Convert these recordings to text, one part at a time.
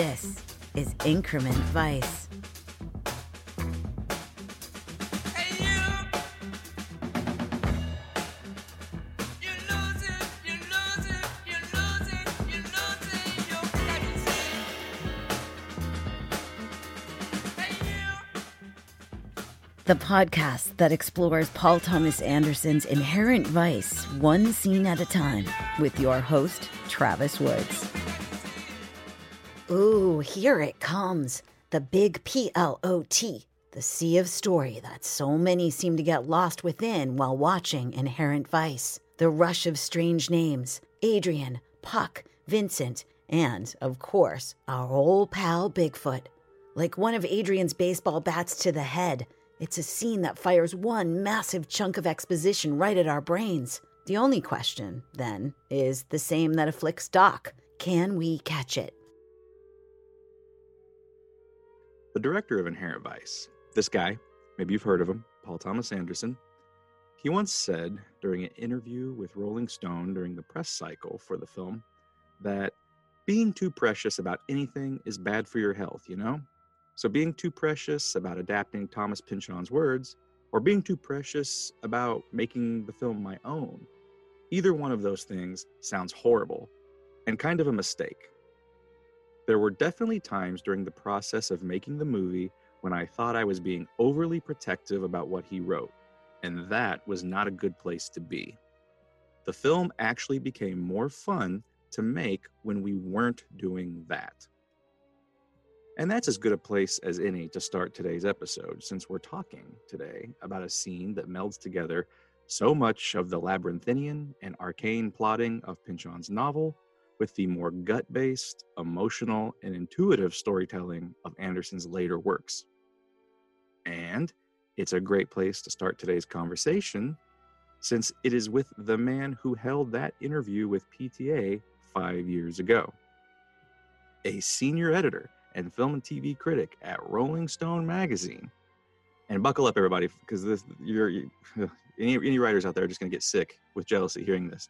This is Increment Vice. The podcast that explores Paul Thomas Anderson's inherent vice one scene at a time with your host, Travis Woods. Ooh, here it comes. The big P L O T, the sea of story that so many seem to get lost within while watching Inherent Vice. The rush of strange names Adrian, Puck, Vincent, and, of course, our old pal Bigfoot. Like one of Adrian's baseball bats to the head, it's a scene that fires one massive chunk of exposition right at our brains. The only question, then, is the same that afflicts Doc can we catch it? The director of Inherent Vice, this guy, maybe you've heard of him, Paul Thomas Anderson, he once said during an interview with Rolling Stone during the press cycle for the film that being too precious about anything is bad for your health, you know? So being too precious about adapting Thomas Pynchon's words, or being too precious about making the film my own, either one of those things sounds horrible and kind of a mistake. There were definitely times during the process of making the movie when I thought I was being overly protective about what he wrote, and that was not a good place to be. The film actually became more fun to make when we weren't doing that. And that's as good a place as any to start today's episode, since we're talking today about a scene that melds together so much of the labyrinthian and arcane plotting of Pynchon's novel with the more gut based, emotional, and intuitive storytelling of Anderson's later works. And it's a great place to start today's conversation since it is with the man who held that interview with PTA five years ago. A senior editor and film and TV critic at Rolling Stone magazine. And buckle up, everybody, because this you're you, any any writers out there are just going to get sick with jealousy hearing this.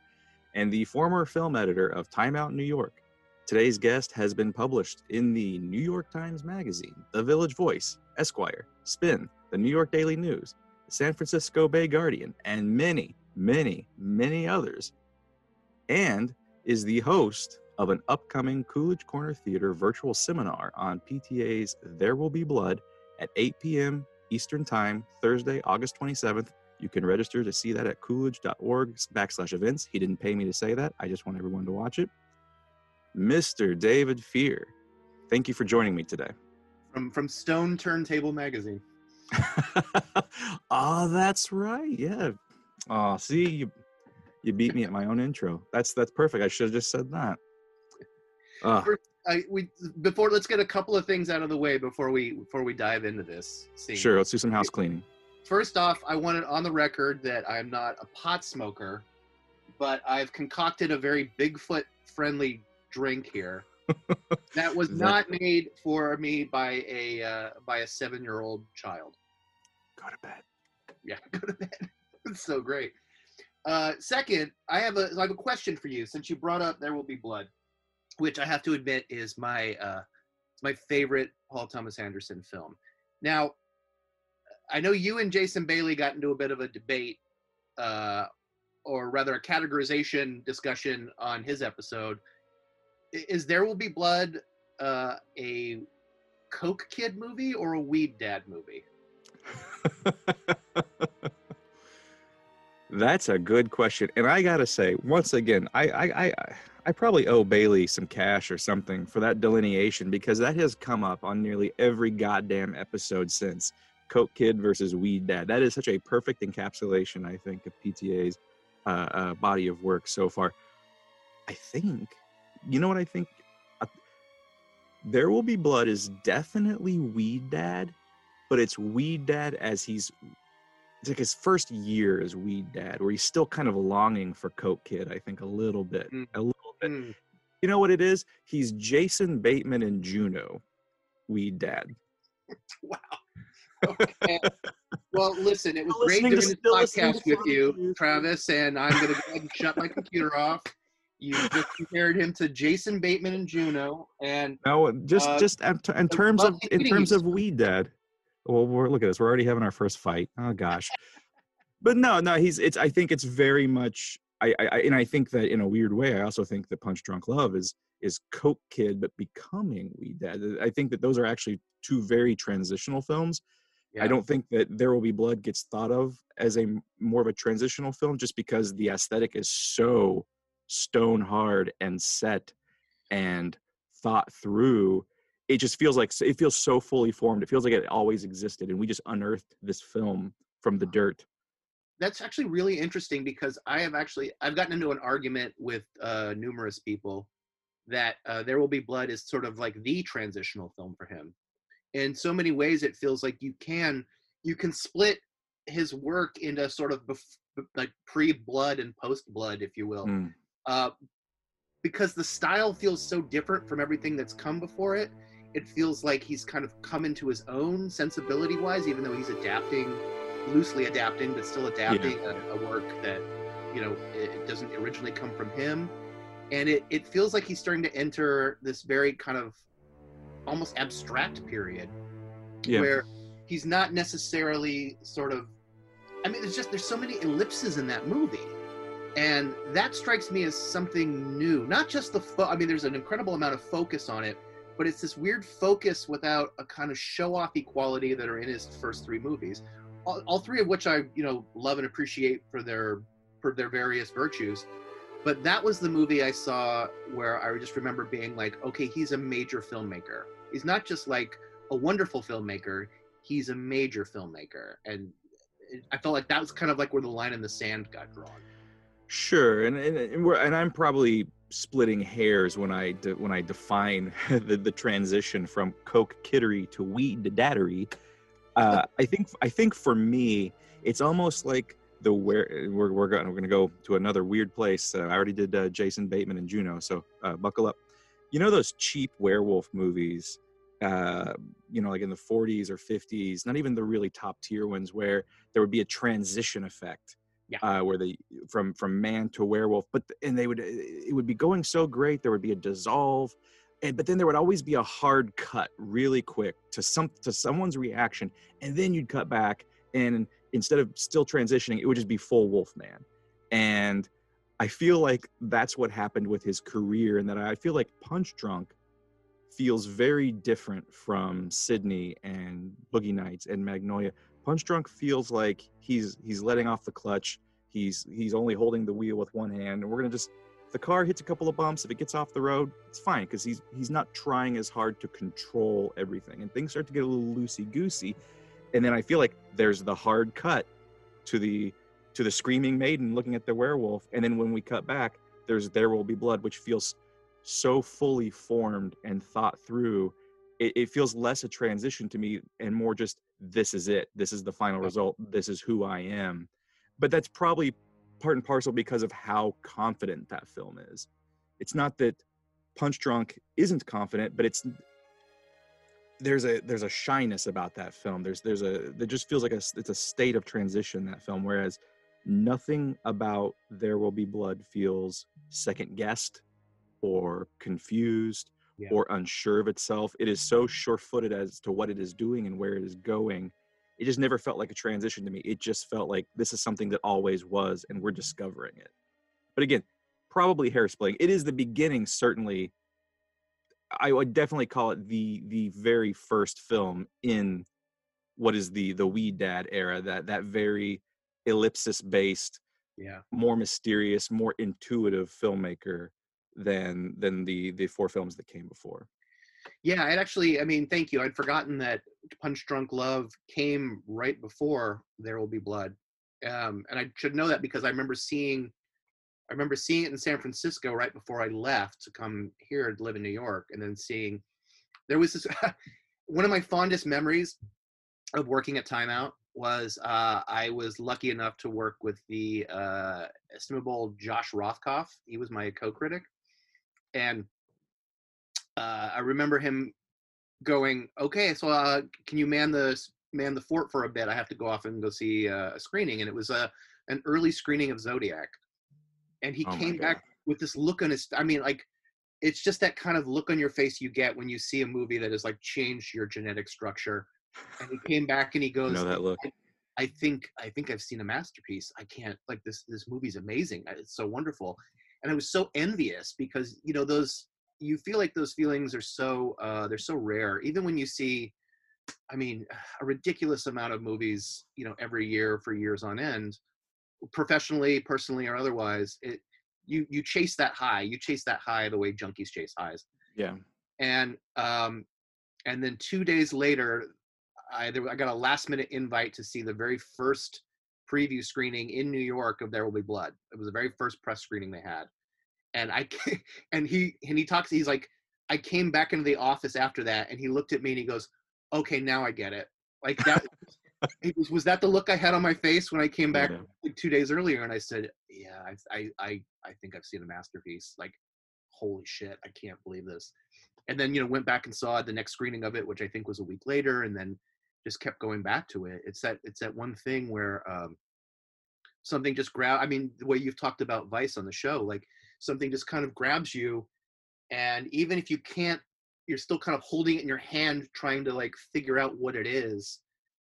And the former film editor of Time Out New York. Today's guest has been published in the New York Times Magazine, The Village Voice, Esquire, Spin, the New York Daily News, the San Francisco Bay Guardian, and many, many, many others. And is the host of an upcoming Coolidge Corner Theater virtual seminar on PTA's There Will Be Blood at 8 p.m. Eastern Time, Thursday, August 27th. You can register to see that at coolidge.org backslash events. He didn't pay me to say that. I just want everyone to watch it. Mr. David Fear, thank you for joining me today. From from Stone Turntable Magazine. oh, that's right. Yeah. Oh, see, you you beat me at my own intro. That's that's perfect. I should have just said that. Uh, First, I, we before let's get a couple of things out of the way before we before we dive into this. Scene. Sure, let's do some house cleaning. First off, I want it on the record that I'm not a pot smoker, but I've concocted a very Bigfoot friendly drink here. that was not made for me by a uh, by a seven year old child. Go to bed. Yeah, go to bed. it's so great. Uh, second, I have a I have a question for you. Since you brought up "There Will Be Blood," which I have to admit is my uh, my favorite Paul Thomas Anderson film. Now, I know you and Jason Bailey got into a bit of a debate, uh, or rather a categorization discussion on his episode. Is There Will Be Blood uh, a Coke Kid movie or a Weed Dad movie? That's a good question, and I gotta say, once again, I, I, I, I probably owe Bailey some cash or something for that delineation because that has come up on nearly every goddamn episode since Coke Kid versus Weed Dad. That is such a perfect encapsulation, I think, of PTA's uh, uh, body of work so far. I think, you know what I think? Uh, there Will Be Blood is definitely Weed Dad, but it's Weed Dad as he's it's like his first year as Weed Dad, where he's still kind of longing for Coke Kid. I think a little bit, mm. a little bit. Mm. You know what it is? He's Jason Bateman and Juno, Weed Dad. wow. Okay. well, listen, it was great doing this podcast with you, Travis, and I'm going to go ahead and shut my computer off. You just compared him to Jason Bateman and Juno, and No, just Uh, just in, in terms of in terms of Weed Dad. Well, we're look at this. We're already having our first fight. Oh gosh. but no, no, he's it's. I think it's very much. I, I I- and I think that in a weird way, I also think that Punch Drunk Love is is Coke Kid, but becoming Weed Dad. I think that those are actually two very transitional films. Yeah. I don't think that There Will Be Blood gets thought of as a more of a transitional film just because the aesthetic is so stone hard and set and thought through. It just feels like it feels so fully formed. It feels like it always existed, and we just unearthed this film from the dirt. that's actually really interesting because I have actually I've gotten into an argument with uh, numerous people that uh, There Will Be Blood is sort of like the transitional film for him. In so many ways, it feels like you can you can split his work into sort of bef- like pre-blood and post-blood, if you will, Mm. uh, because the style feels so different from everything that's come before it. It feels like he's kind of come into his own sensibility-wise, even though he's adapting, loosely adapting, but still adapting a, a work that you know it, it doesn't originally come from him. And it it feels like he's starting to enter this very kind of almost abstract period Yeah. where he's not necessarily sort of i mean there's just there's so many ellipses in that movie. And that strikes me as something new not just the fo- i mean there's an incredible amount of focus on it but it's this weird focus without a kind of show off equality that are in his first three movies. All, all three of which i you know love and appreciate for their for their various virtues but that was the movie i saw where i just remember being like okay he's a major filmmaker. He's not just like a wonderful filmmaker he's a major filmmaker. And i felt like that was kind of like where the line in the sand got drawn. Sure, and and and, we're, and I'm probably splitting hairs when I de, when I define the, the transition from coke kittery to weed daddery. Uh, I think I think for me, it's almost like the where we're we're going we're going to go to another weird place. Uh, I already did uh, Jason Bateman and Juno, so uh, buckle up. You know those cheap werewolf movies, uh, you know, like in the 40s or 50s, not even the really top tier ones, where there would be a transition effect Yeah. uh, where they from from man to werewolf but and they would it would be going so great there would be a dissolve and but then there would always be a hard cut really quick to some to someone's reaction and then you'd cut back and instead of still transitioning it would just be full wolf man and i feel like that's what happened with his career and that i feel like punch drunk feels very different from sydney and boogie nights and magnolia. Punch drunk feels like he's he's letting off the clutch. He's he's only holding the wheel with one hand and we're gonna just if the car hits a couple of bumps if it gets off the road it's fine because he's he's not trying as hard to control everything. And things start to get a little loosey goosey and then i feel like there's the hard cut to the to the screaming maiden looking at the werewolf. And then when we cut back there's there will be blood which feels so fully formed and thought through. It, it feels less a transition to me and more just this is it. This is the final result. This is who i am. But that's probably part and parcel because of how confident that film is. It's not that punch drunk isn't confident but it's there's a there's a shyness about that film. There's there's a there just feels like a it's a state of transition that film whereas nothing about there will be blood feels second guessed or confused Yeah. or unsure of itself. It is so sure-footed as to what it is doing and where it is going. It just never felt like a transition to me. It just felt like this is something that always was and we're discovering it. But again probably hair splitting it is the beginning certainly i would definitely call it the the very first film in what is the the weed dad era that that very ellipsis based yeah. more mysterious more intuitive filmmaker than than the the four films that came before. Yeah i'd actually i mean thank you i'd forgotten that punch drunk love came right before there will be blood um, and i should know that because i remember seeing i remember seeing it in san francisco right before i left to come here to live in new york and then seeing there was this one of my fondest memories of working at timeout was uh, i was lucky enough to work with the uh, estimable josh rothkopf he was my co-critic and uh, I remember him going, "Okay, so uh, can you man the man the fort for a bit? I have to go off and go see uh, a screening." And it was a an early screening of Zodiac, and he Oh came back with this look on his. I mean, like it's just that kind of look on your face you get when you see a movie that has like changed your genetic structure. And he came back and he goes, know that look. I, I think I think I've seen a masterpiece. I can't like this. This movie's amazing. It's so wonderful, and I was so envious because you know those you feel like those feelings are so uh, they're so rare. Even when you see, I mean, a ridiculous amount of movies, you know, every year for years on end, professionally, personally, or otherwise, it you you chase that high. You chase that high the way junkies chase highs. Yeah. And um, and then two days later, I there, I got a last minute invite to see the very first preview screening in New York of There Will Be Blood. It was the very first press screening they had, and I and he and he talks. He's like, I came back into the office after that, and he looked at me and he goes, "Okay, now I get it." Like that. It was, was that the look I had on my face when I came back Yeah. like two days earlier? And I said, "Yeah, I I I, I think I've seen a masterpiece. Like, holy shit, I can't believe this." And then you know went back and saw the next screening of it, which I think was a week later, and then just kept going back to it. It's that it's that one thing where um, something just grab. I mean, the way you've talked about Vice on the show, like something just kind of grabs you, and even if you can't, you're still kind of holding it in your hand, trying to like figure out what it is.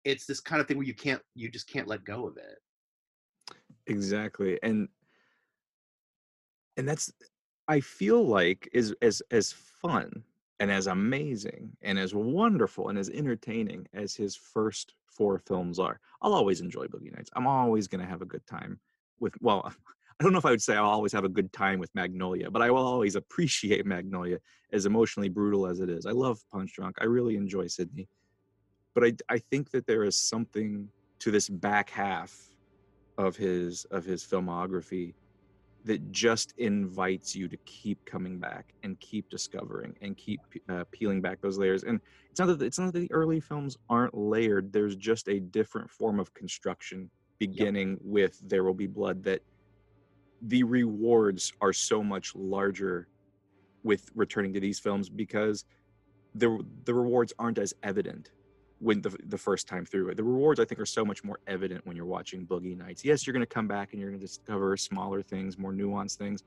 It's this kind of thing where you can't, you just can't let go of it. exactly and and that's i feel like is as as fun and as amazing and as wonderful and as entertaining as his first four films are. I'll always enjoy boogie nights. I'm always going to have a good time with well i don't know if i would say i'll always have a good time with magnolia but i will always appreciate magnolia as emotionally brutal as it is. I love punch drunk. I really enjoy sydney but i i think that there is something to this back half of his of his filmography that just invites you to keep coming back and keep discovering and keep uh, peeling back those layers. And it's not that it's not that the early films aren't layered. There's just a different form of construction beginning with there will be blood that the rewards are so much larger with returning to these films because the the rewards aren't as evident when the, the first time through it. The rewards, I think, are so much more evident when you're watching Boogie Nights. Yes, you're going to come back and you're going to discover smaller things, more nuanced things,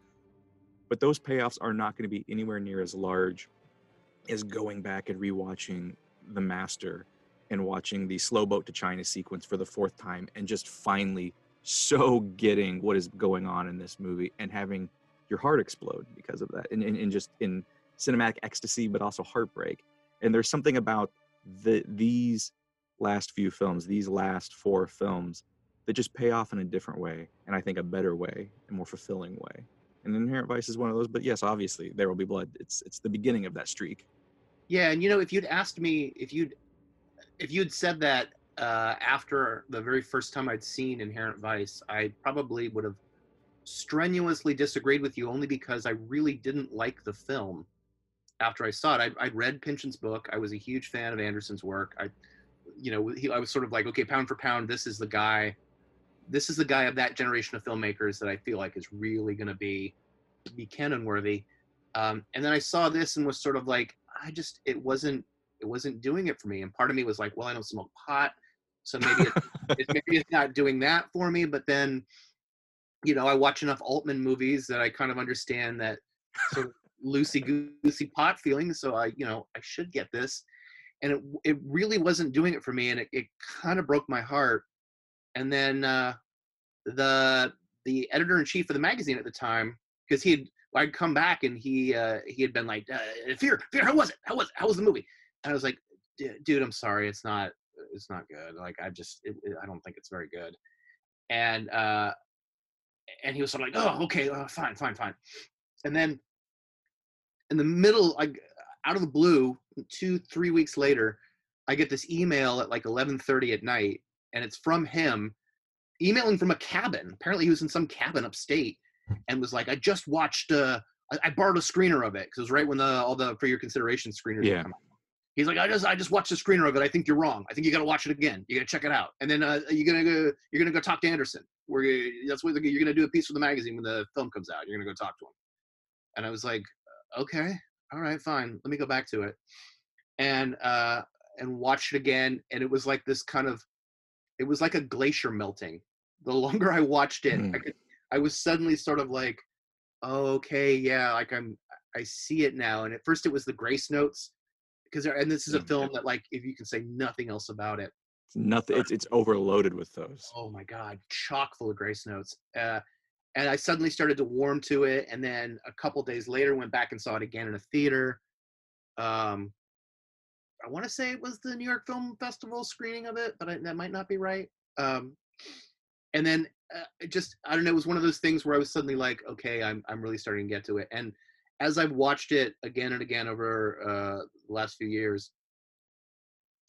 but those payoffs are not going to be anywhere near as large as going back and rewatching The Master and watching the slow boat to China sequence for the fourth time and just finally so getting what is going on in this movie and having your heart explode because of that and, and, and just in cinematic ecstasy but also heartbreak and there's something about the these last few films these last four films that just pay off in a different way and i think a better way a more fulfilling way and inherent vice is one of those but yes obviously there will be blood it's it's the beginning of that streak Yeah, and you know, if you'd asked me, if you'd, if you'd said that uh, after the very first time I'd seen Inherent Vice, I probably would have strenuously disagreed with you, only because I really didn't like the film. After I saw it, I, I'd read Pynchon's book. I was a huge fan of Anderson's work. I, you know, he, I was sort of like, okay, pound for pound, this is the guy. This is the guy of that generation of filmmakers that I feel like is really going to be be canon worthy. Um, and then I saw this and was sort of like, I just it wasn't it wasn't doing it for me. And part of me was like, well, I don't smoke pot, so maybe it's, it's maybe it's not doing that for me. But then, you know, I watch enough Altman movies that I kind of understand that sort of loosey goosey pot feeling. So I, you know, I should get this. And it it really wasn't doing it for me, and it, it kind of broke my heart. And then uh, the the editor in chief of the magazine at the time, because he had I'd come back and he uh, he had been like, uh, "Fear, fear, how was it? How was it? How was the movie?" And I was like, "D- "Dude, I'm sorry, it's not it's not good. Like I just it- I don't think it's very good." And uh, and he was sort of like, "Oh, okay, uh, fine, fine, fine." And then in the middle, like out of the blue, two three weeks later, I get this email at like 11:30 at night, and it's from him, emailing from a cabin. Apparently, he was in some cabin upstate, and was like, "I just watched. Uh, I, I borrowed a screener of it because it was right when the all the for your consideration screeners. Yeah. coming out. He's like, I just I just watched the screener of it. I think you're wrong. I think you got to watch it again. You got to check it out. And then uh, you're gonna go you're gonna go talk to Anderson. Gonna, that's what you're gonna do a piece for the magazine when the film comes out. You're gonna go talk to him. And I was like, okay, all right, fine. Let me go back to it. And uh and watched it again. And it was like this kind of it was like a glacier melting. The longer I watched it, I Hmm. could I was suddenly sort of like okay, yeah, like I'm I see it now. And at first it was the Grace Notes because and this is a Mm, film that like if you can say nothing else about it, It's nothing. It's it's overloaded with those. oh my god, chock full of Grace Notes. Uh, and I suddenly started to warm to it, and then a couple days later went back and saw it again in a theater. Um, I want to say it was the New York Film Festival screening of it, but I, that might not be right. Um, and then uh, it just I don't know. It was one of those things where I was suddenly like, okay, I'm I'm really starting to get to it. And as I've watched it again and again over uh, the last few years,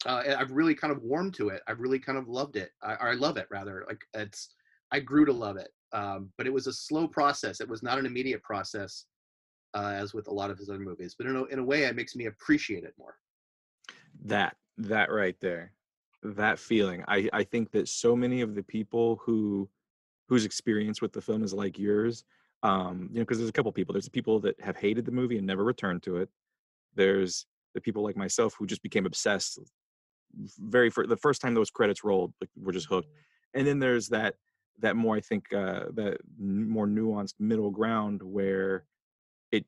uh, I've really kind of warmed to it. I've really kind of loved it. I, I love it rather. Like it's I grew to love it. Um, but it was a slow process. It was not an immediate process, uh, as with a lot of his other movies. But in a, in a way, it makes me appreciate it more. that that right there that feeling i i think that so many of the people who whose experience with the film is like yours um you know because there's a couple people there's people that have hated the movie and never returned to it there's the people like myself who just became obsessed very for the first time those credits rolled like we're just hooked and then there's that that more i think uh that more nuanced middle ground where it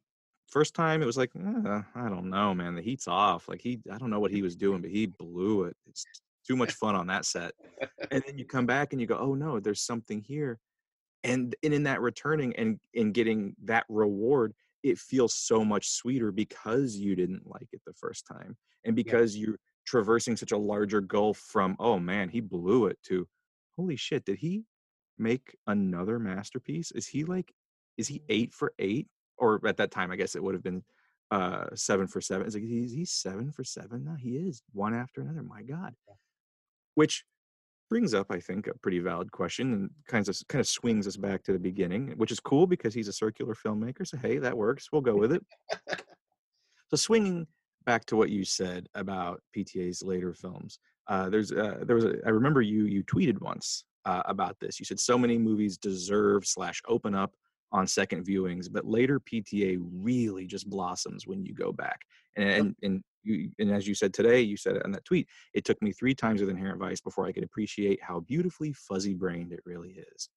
first time it was like uh, i don't know man the heat's off like he i don't know what he was doing but he blew it it's too much fun on that set. And then you come back and you go oh no there's something here and and in that returning and and getting that reward it feels so much sweeter because you didn't like it the first time and because you're traversing such a larger gulf from oh man he blew it to holy shit did he make another masterpiece? Is he like is he eight for eight? Or at that time i guess it would have been uh seven for seven. It's like he's, he's seven for seven now? He is one after another? My god. Which brings up i think a pretty valid question and kind of kind of swings us back to the beginning which is cool because he's a circular filmmaker so hey that works. We'll go with it. So swinging back to what you said about pta's later films uh, there's uh, there was a, I remember you you tweeted once uh, about this. You said so many movies deserve slash open up on second viewings, but later PTA really just blossoms when you go back. And and and, you, and as you said today, you said it in that tweet. It took me three times with Inherent Vice before I could appreciate how beautifully fuzzy brained it really is.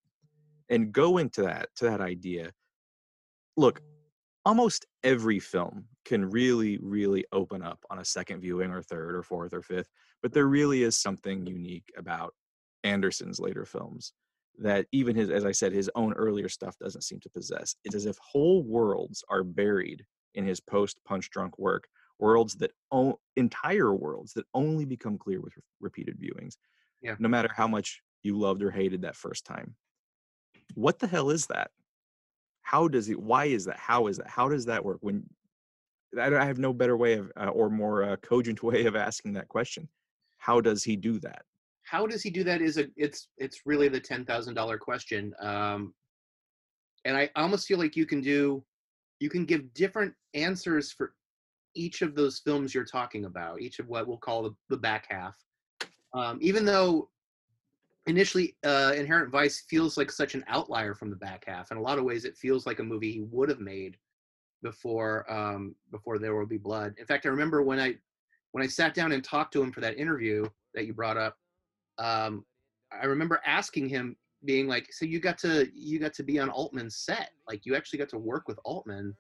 And going to that to that idea, look, almost every film can really really open up on a second viewing or third or fourth or fifth but there really is something unique about anderson's later films that even his as i said his own earlier stuff doesn't seem to possess. It's as if whole worlds are buried in his post punch drunk work worlds that o- entire worlds that only become clear with re- repeated viewings Yeah. no matter how much you loved or hated that first time. What the hell is that? How does it why is that? How is that? How does that work when i, don't- I have no better way of uh, or more uh, cogent way of asking that question. How does he do that How does he do that? Is a it's it's really the ten thousand dollar question. Um, and I almost feel like you can do, you can give different answers for each of those films you're talking about. Each of what we'll call the, the back half. Um, even though initially uh, Inherent Vice feels like such an outlier from the back half. In a lot of ways, it feels like a movie he would have made before um, before There Will Be Blood. In fact, I remember when I when I sat down and talked to him for that interview that you brought up. Um, I remember asking him, being like, "So you got to you got to be on Altman's set? Like you actually got to work with Altman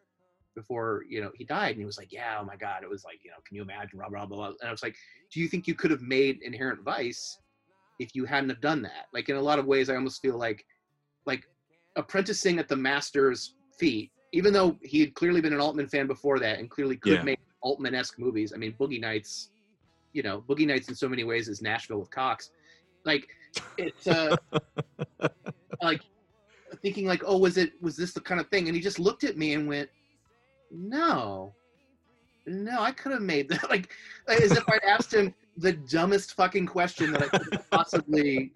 before you know he died?" And he was like, "Yeah, oh my God, it was like you know, can you imagine?" Blah blah blah. And I was like, "Do you think you could have made Inherent Vice if you hadn't have done that?" Like in a lot of ways, I almost feel like like apprenticing at the master's feet, even though he had clearly been an Altman fan before that and clearly could Yeah. make Altman-esque movies. I mean, Boogie Nights, you know, Boogie Nights in so many ways is Nashville with Cox. Like it's uh like thinking like, oh, was it was this the kind of thing? And he just looked at me and went, No. No, I could have made that like as if I'd asked him the dumbest fucking question that I could possibly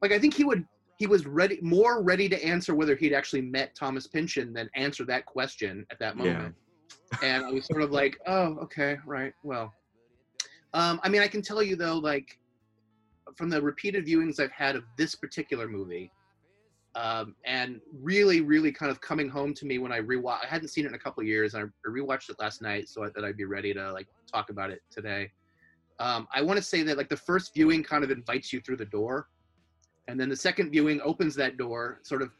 like I think he would he was ready more ready to answer whether he'd actually met Thomas Pynchon than answer that question at that moment. Yeah. And I was sort of like, oh, okay, right, well. Um, I mean, I can tell you though, like from the repeated viewings I've had of this particular movie, um, and really, really kind of coming home to me when I rewatch. I hadn't seen it in a couple years. And I rewatched it last night so I, that I'd be ready to like talk about it today. Um, I want to say that like the first viewing kind of invites you through the door, and then the second viewing opens that door, sort of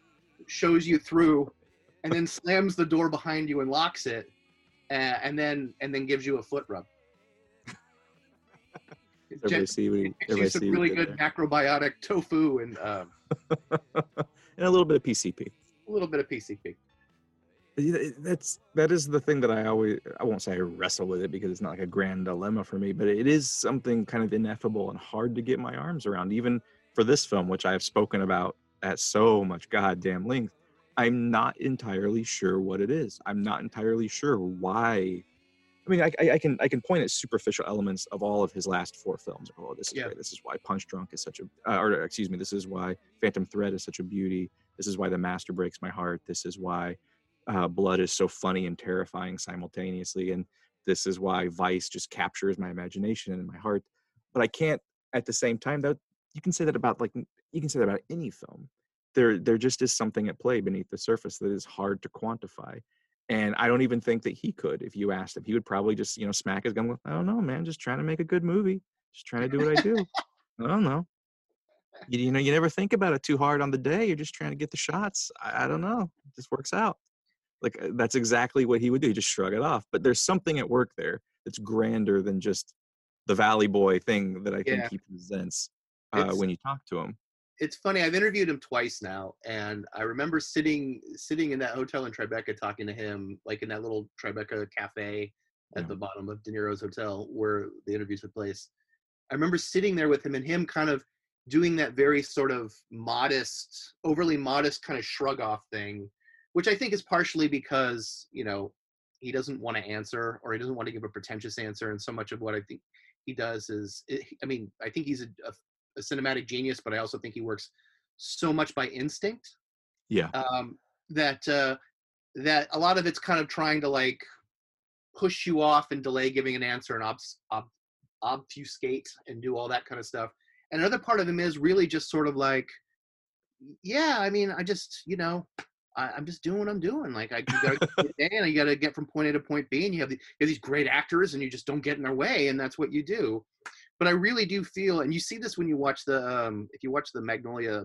shows you through and then slams the door behind you and locks it, uh, and then and then gives you a foot rub. Everybody see he, everybody some see really good macrobiotic tofu and um, and a little bit of PCP. a little bit of PCP. That's that is the thing that I always I won't say I wrestle with it because it's not like a grand dilemma for me, but it is something kind of ineffable and hard to get my arms around, even for this film, which I have spoken about at so much goddamn length. I'm not entirely sure what it is. I'm not entirely sure why. I mean, I, I, I can I can point at superficial elements of all of his last four films. Oh, this is Yeah. great. This is why Punch Drunk is such a, uh, or excuse me, this is why Phantom Thread is such a beauty. This is why The Master breaks my heart. This is why uh, blood is so funny and terrifying simultaneously and this is why vice just captures my imagination and my heart but i can't at the same time though. you can say that about like you can say that about any film there there just is something at play beneath the surface that is hard to quantify and i don't even think that he could if you asked him. He would probably just you know smack his gun with i don't know man just trying to make a good movie just trying to do what i do. I don't know. You, you know you never think about it too hard on the day you're just trying to get the shots i, I don't know it just works out. Like uh, that's exactly what he would do He just shrug it off but there's something at work there that's grander than just the valley boy thing that i think Yeah. he presents uh, when you talk to him It's funny. I've interviewed him twice now, and I remember sitting sitting in that hotel in Tribeca talking to him, like in that little Tribeca cafe at Yeah. the bottom of De Niro's hotel where the interviews took place. I remember sitting there with him and him kind of doing that very sort of modest, overly modest kind of shrug off thing, which I think is partially because, you know, he doesn't want to answer or he doesn't want to give a pretentious answer. And so much of what I think he does is, I mean, I think he's a, a, a cinematic genius, but I also think he works so much by instinct yeah um, that uh, that a lot of it's kind of trying to like push you off and delay giving an answer and obs- ob- obfuscate and do all that kind of stuff. And another part of him is really just sort of like, yeah, I mean, I just you know. I, I'm just doing what I'm doing. Like I, you gotta and you gotta get from point A to point B, and you have, the, you have these great actors, and you just don't get in their way, and that's what you do. But I really do feel, and you see this when you watch the, um, if you watch the Magnolia,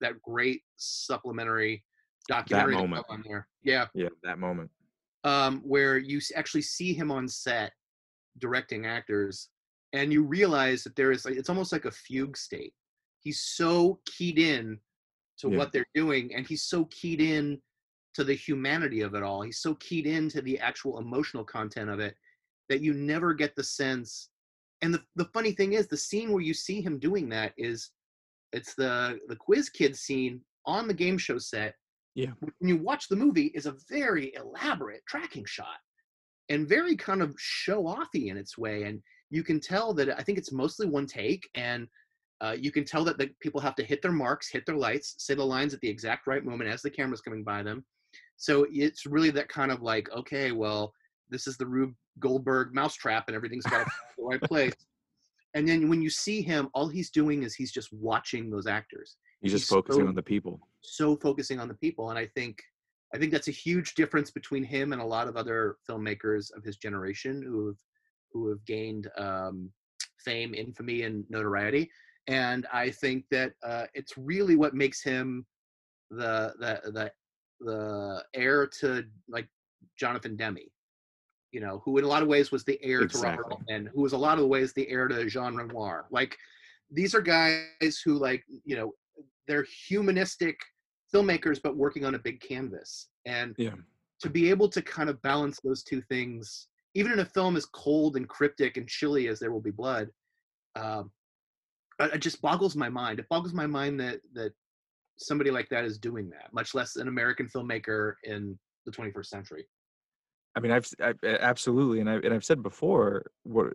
that great supplementary documentary that's moment. on there. Yeah, yeah that moment um, where you actually see him on set directing actors, and you realize that there is like it's almost like a fugue state. He's so keyed in to Yeah. what they're doing, and he's so keyed in to the humanity of it all. He's so keyed into the actual emotional content of it that you never get the sense. And the the funny thing is, the scene where you see him doing that is it's the the quiz kid scene on the game show set Yeah. when you watch the movie is a very elaborate tracking shot and very kind of show offy in its way and you can tell that i think it's mostly one take and uh, you can tell that the people have to hit their marks hit their lights say the lines at the exact right moment as the camera's coming by them so it's really that kind of like okay well this is the rube goldberg mousetrap and everything's got the right place. And then when you see him all he's doing is he's just watching those actors. He's just He's focusing so- on the people. so focusing on the people and i think i think that's a huge difference between him and a lot of other filmmakers of his generation who have who have gained um, fame infamy and notoriety. And i think that uh, it's really what makes him the the the the heir to like jonathan demme you know who in a lot of ways was the heir to robert Exactly. altman who was a lot of the ways the heir to jean renoir. Like these are guys who like you know they're humanistic filmmakers but working on a big canvas. And yeah. to be able to kind of balance those two things even in a film as cold and cryptic and chilly as there will be blood um, it just boggles my mind. It boggles my mind that that somebody like that is doing that much less an american filmmaker in the 21st century I mean, I've, I've absolutely, and I and I've said before what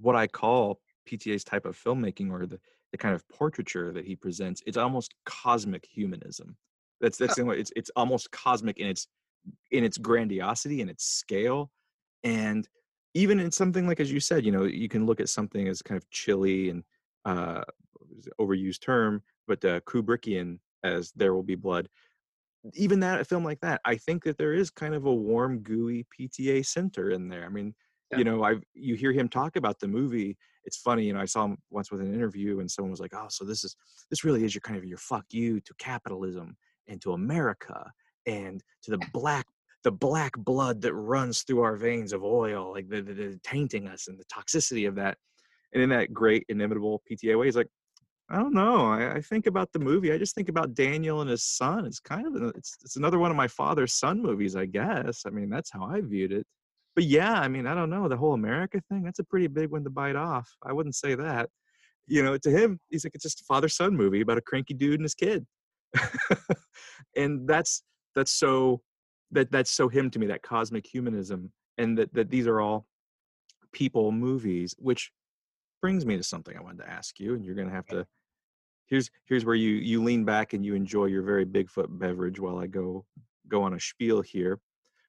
what I call PTA's type of filmmaking or the the kind of portraiture that he presents. It's almost cosmic humanism. That's that's the way it's it's almost cosmic in its in its grandiosity and its scale, and even in something like as you said, you know, you can look at something as kind of chilly and uh, overused term, but uh, Kubrickian as There Will Be Blood even that a film like that i think that there is kind of a warm gooey pta center in there i mean Yeah. you know i you hear him talk about the movie it's funny you know i saw him once with an interview and someone was like oh so this is this really is your kind of your fuck you to capitalism and to america and to the black the black blood that runs through our veins of oil, like the, the, the tainting us and the toxicity of that. And in that great inimitable PTA way, he's like, I don't know. I, I, think about the movie. I just think about Daniel and his son. It's kind of it's it's another one of my father's son movies, I guess. I mean, that's how I viewed it. But yeah, I mean, I don't know the whole America thing. That's a pretty big one to bite off. I wouldn't say that. You know, to him, he's like it's just a father son movie about a cranky dude and his kid, and that's that's so that that's so him to me that cosmic humanism and that that these are all people movies which brings me to something i wanted to ask you and you're going to have to here's here's where you you lean back and you enjoy your very bigfoot beverage while i go go on a spiel here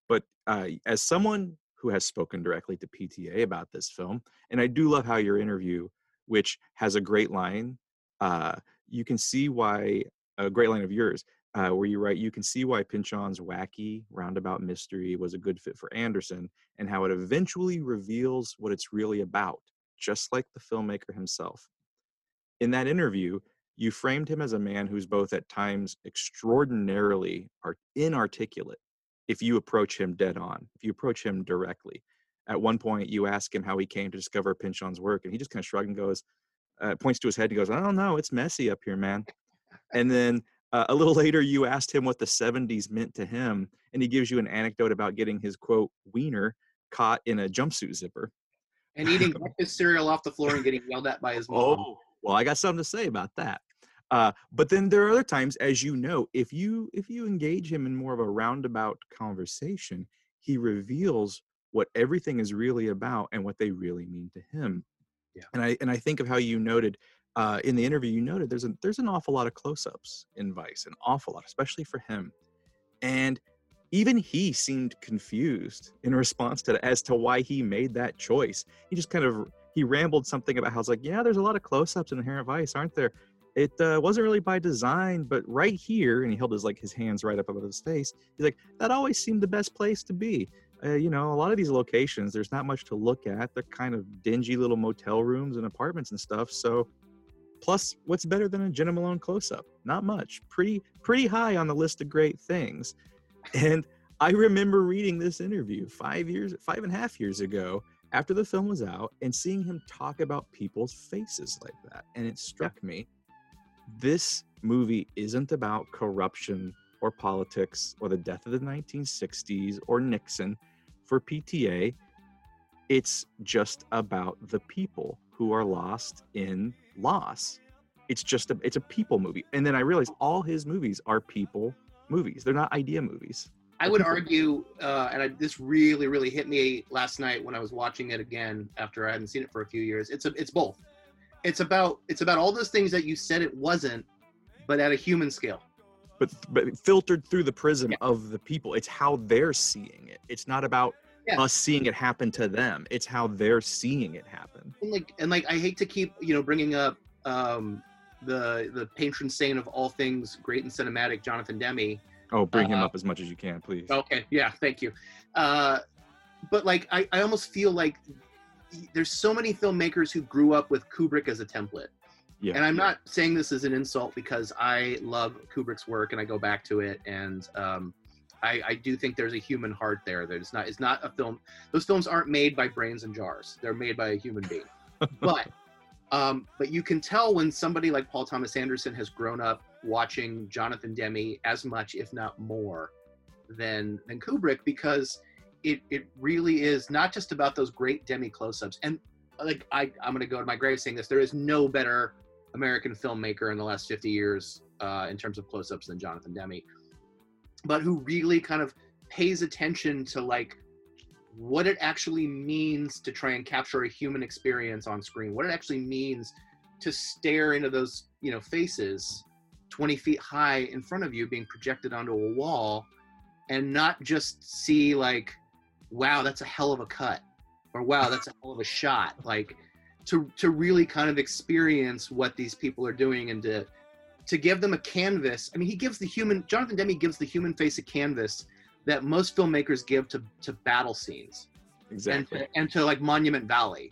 but uh, as someone who has spoken directly to pta about this film and i do love how your interview which has a great line uh, you can see why a great line of yours uh, where you write, you can see why Pynchon's wacky roundabout mystery was a good fit for Anderson and how it eventually reveals what it's really about, just like the filmmaker himself. In that interview, you framed him as a man who's both at times extraordinarily inarticulate if you approach him dead on, if you approach him directly. At one point, you ask him how he came to discover Pynchon's work, and he just kind of shrugs and goes, uh, points to his head and goes, I don't know, it's messy up here, man. And then uh, a little later, you asked him what the 70s meant to him, and he gives you an anecdote about getting his quote, wiener caught in a jumpsuit zipper. And eating breakfast cereal off the floor and getting yelled at by his mom. Oh, well, I got something to say about that. Uh, but then there are other times, as you know, if you if you engage him in more of a roundabout conversation, he reveals what everything is really about and what they really mean to him. Yeah. And I and I think of how you noted uh, in the interview, you noted there's a, there's an awful lot of close-ups in Vice, an awful lot, especially for him, and even he seemed confused in response to that as to why he made that choice. He just kind of he rambled something about how it's like, yeah, there's a lot of close-ups in Inherent Vice, aren't there? It uh, wasn't really by design, but right here, and he held his like his hands right up above his face. He's like, that always seemed the best place to be. Uh, you know, a lot of these locations, there's not much to look at. They're kind of dingy little motel rooms and apartments and stuff. So Plus, what's better than a Jena Malone close-up? Not much. Pretty pretty high on the list of great things. And I remember reading this interview five years, five and a half years ago, after the film was out, and seeing him talk about people's faces like that. And it struck me, this movie isn't about corruption or politics or the death of the 1960s or Nixon for PTA. It's just about the people who are lost in loss. It's just a it's a people movie. And then I realized all his movies are people movies. They're not idea movies. I would argue, uh, and I, this really, really hit me last night when I was watching it again after I hadn't seen it for a few years. It's a, it's both. It's about, it's about all those things that you said it wasn't, but at a human scale. But, but filtered through the prism yeah. of the people. It's how they're seeing it. It's not about yeah. us seeing it happen to them. It's how they're seeing it happen. And like and like I hate to keep you know bringing up um, the the patron saint of all things great and cinematic, Jonathan Demme. Oh, bring him uh, up as much as you can, please. Okay, yeah, thank you. Uh, but like I, I almost feel like there's so many filmmakers who grew up with Kubrick as a template. Yeah. And I'm not saying this as an insult because I love Kubrick's work and I go back to it and um, I, I do think there's a human heart there. There's not. It's not a film. Those films aren't made by brains and jars. They're made by a human being. but um, but you can tell when somebody like Paul Thomas Anderson has grown up watching Jonathan Demme as much, if not more, than than Kubrick, because it it really is not just about those great Demme close-ups. And like I, I'm to go to my grave saying this: there is no better American filmmaker in the last 50 years uh, in terms of close-ups than Jonathan Demme but who really kind of pays attention to like what it actually means to try and capture a human experience on screen what it actually means to stare into those you know faces 20 feet high in front of you being projected onto a wall and not just see like wow that's a hell of a cut or wow that's a hell of a shot like to to really kind of experience what these people are doing and to to give them a canvas. I mean, he gives the human, Jonathan Demme gives the human face a canvas that most filmmakers give to, to battle scenes. Exactly. And to, and to like Monument Valley.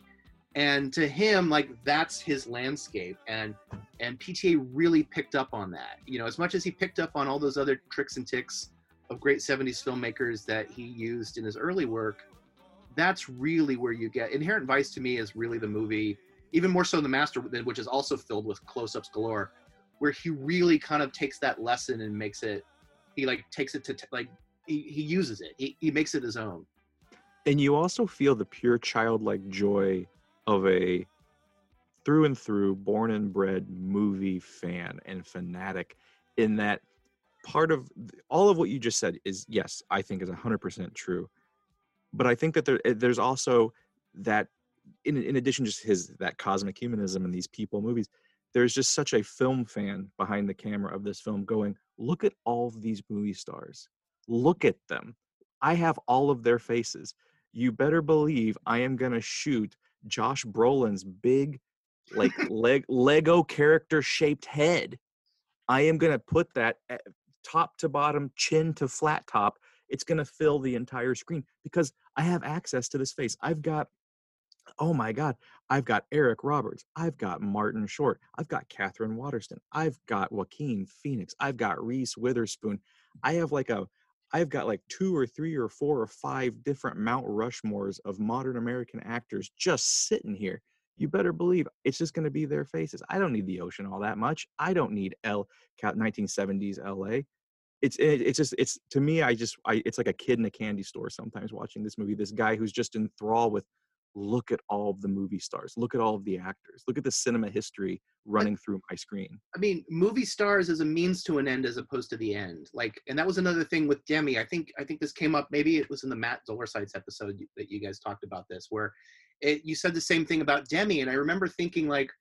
And to him, like that's his landscape. And and PTA really picked up on that. You know, as much as he picked up on all those other tricks and ticks of great 70s filmmakers that he used in his early work, that's really where you get Inherent Vice to me is really the movie, even more so The Master, which is also filled with close ups galore, where he really kind of takes that lesson and makes it, he like takes it to, t- like, he, he uses it, he, he makes it his own. And you also feel the pure childlike joy of a through and through born and bred movie fan and fanatic in that part of all of what you just said is yes i think is 100% true. But i think that there eh, there's also that in, in addition just his that cosmic humanism and these people movies there's just such a film fan behind the camera of this film going look at all of these movie stars look at them i have all of their faces you better believe i am going to shoot josh brolin's big like leg, lego character shaped head i am going to put that eh, top to bottom, chin to flat top, it's going to fill the entire screen because I have access to this face. I've got, oh my God, I've got Eric Roberts. I've got Martin Short. I've got Catherine Waterston. I've got Joaquin Phoenix. I've got Reese Witherspoon. I have like a, I've got like two or three or four or five different Mount Rushmores of modern American actors just sitting here you better believe it's just going to be their faces. I don't need the ocean all that much. I don't need L 1970s LA. It's it's just it's to me I just I it's like a kid in a candy store sometimes watching this movie. This guy who's just enthralled with look at all of the movie stars, look at all of the actors, look at the cinema history running through my screen. I mean, movie stars as a means to an end as opposed to the end. Like, and that was another thing with Demme. I think I think this came up. Maybe it was in the Matt Zoller Seitz episode that you guys talked about this, where it, you said the same thing about Demme, and I remember thinking like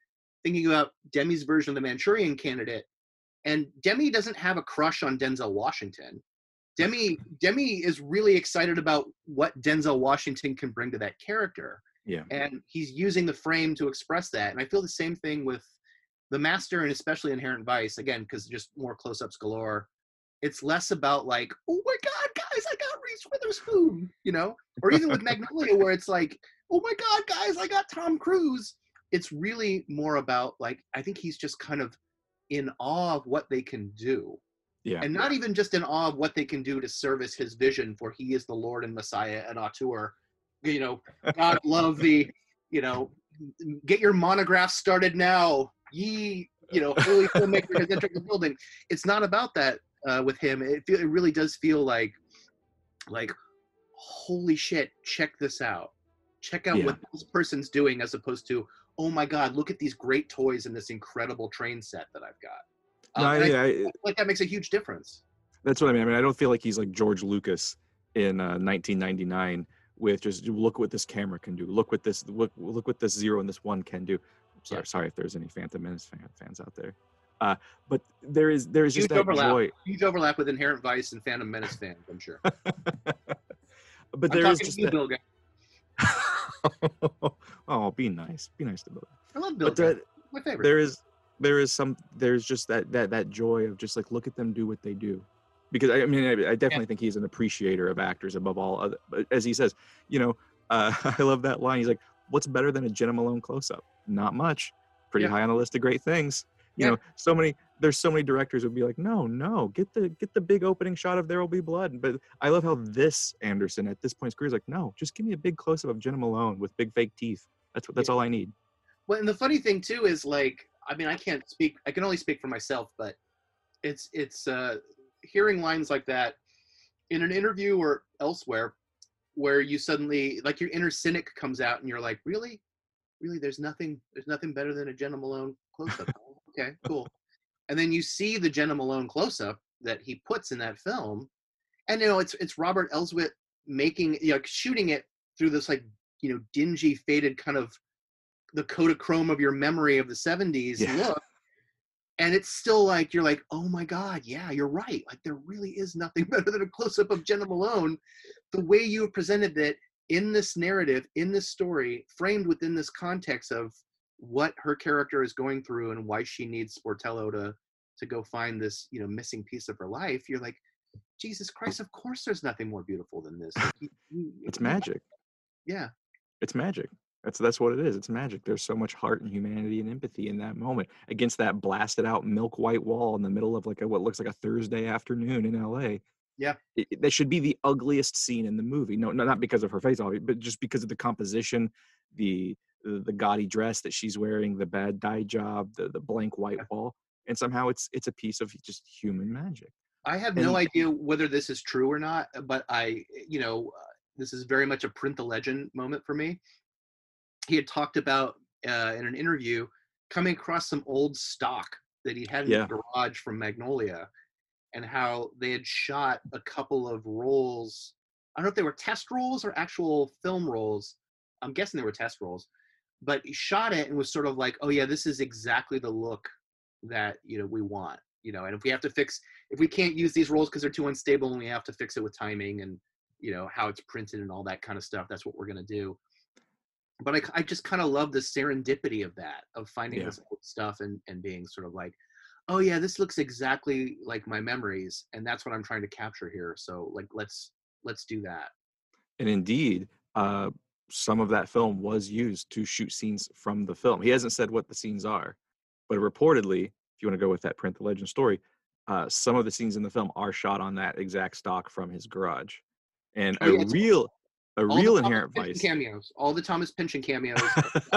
thinking about Demme's version of the Manchurian Candidate, and Demme doesn't have a crush on Denzel Washington. Demme Demme is really excited about what Denzel Washington can bring to that character. Yeah. And he's using the frame to express that. And I feel the same thing with the master and especially Inherent Vice, again, because just more close-ups galore. It's less about like, oh my god, guys, I got Reese Witherspoon, you know? Or even with Magnolia, where it's like, oh my god guys i got tom cruise it's really more about like i think he's just kind of in awe of what they can do yeah. And not even just in awe of what they can do to service his vision for he is the lord and messiah and auteur. You know god love the you know get your monograph started now. Ye you know holy filmmaker has entered the building. It's not about that uh, with him. It, feel, it really does feel like like holy shit check this out. Check out yeah. what this person's doing as opposed to oh my god look at these great toys and this incredible train set that i've got um, no, yeah, I, I, like that makes a huge difference that's what i mean i mean i don't feel like he's like george lucas in uh, 1999 with just look what this camera can do look what this look, look what this zero and this one can do sorry yeah. sorry if there's any phantom menace fan, fans out there uh, but there is there is just that overlap. joy. Huge overlap with Inherent Vice and Phantom Menace fans, I'm sure. but there is just you, that, oh, be nice. Be nice to Bill. I love Bill. But there, My favorite. There is there is some there's just that that that joy of just like look at them do what they do. Because I, mean I, I definitely yeah. think he's an appreciator of actors above all other but as he says you know uh, I love that line. He's like what's better than a Jenna Malone close up not much. Pretty yeah. high on the list of great things. You yeah. know so many there's so many directors would be like no no get the get the big opening shot of there will be blood. But i love how this anderson at this point in his career is like no just give me a big close-up of Jenna Malone with big fake teeth. That's what that's all i need. Well and the funny thing too is like i mean i can't speak i can only speak for myself but it's it's uh hearing lines like that in an interview or elsewhere where you suddenly like your inner cynic comes out and you're like really? Really? There's nothing there's nothing better than a Jenna malone close-up okay, cool. and then you see the Jenna Malone close up that he puts in that film, and you know it's it's Robert Elswit making you know shooting it through this like you know dingy faded kind of the Kodachrome of your memory of the 70s yeah. look and it's still like you're like oh my god yeah you're right like there really is nothing better than a close-up of jenna Malone. The way you have presented it in this narrative in this story framed within this context of what her character is going through and why she needs Sportello to to go find this you know missing piece of her life you're like jesus christ of course there's nothing more beautiful than this. Like, you, you, it's magic. Yeah. It's magic that's that's what it is it's magic there's so much heart and humanity and empathy in that moment against that blasted out milk white wall in the middle of like a, what looks like a thursday afternoon in la Yeah. It, it- that should be the ugliest scene in the movie. No, no, not because of her face, obviously, but just because of the composition, the the, the gaudy dress that she's wearing, the bad dye job, the the blank white wall, and somehow it's it's a piece of just human magic. I have no idea whether this is true or not, but I, you know, uh, this is very much a print the legend moment for me. He had talked about uh, in an interview coming across some old stock that he had in Yeah. the garage from Magnolia, and how they had shot a couple of rolls. I don't know if they were test rolls or actual film rolls. I'm guessing they were test rolls, but he shot it and was sort of like, "Oh yeah, this is exactly the look that you know we want." You know, and if we have to fix if we can't use these rolls because they're too unstable and we have to fix it with timing and you know how it's printed and all that kind of stuff that's what we're going to do but i, I just kind of love the serendipity of that of finding Yeah. this old stuff and and being sort of like oh yeah this looks exactly like my memories and that's what i'm trying to capture here so like let's let's do that And indeed, uh, some of that film was used to shoot scenes from the film. He hasn't said what the scenes are, but reportedly, if you want to go with that print the legend story, uh, some of the scenes in the film are shot on that exact stock from his garage. And Oh, a yeah, it's- real, a All real inherent vice. cameos all the thomas pynchon cameos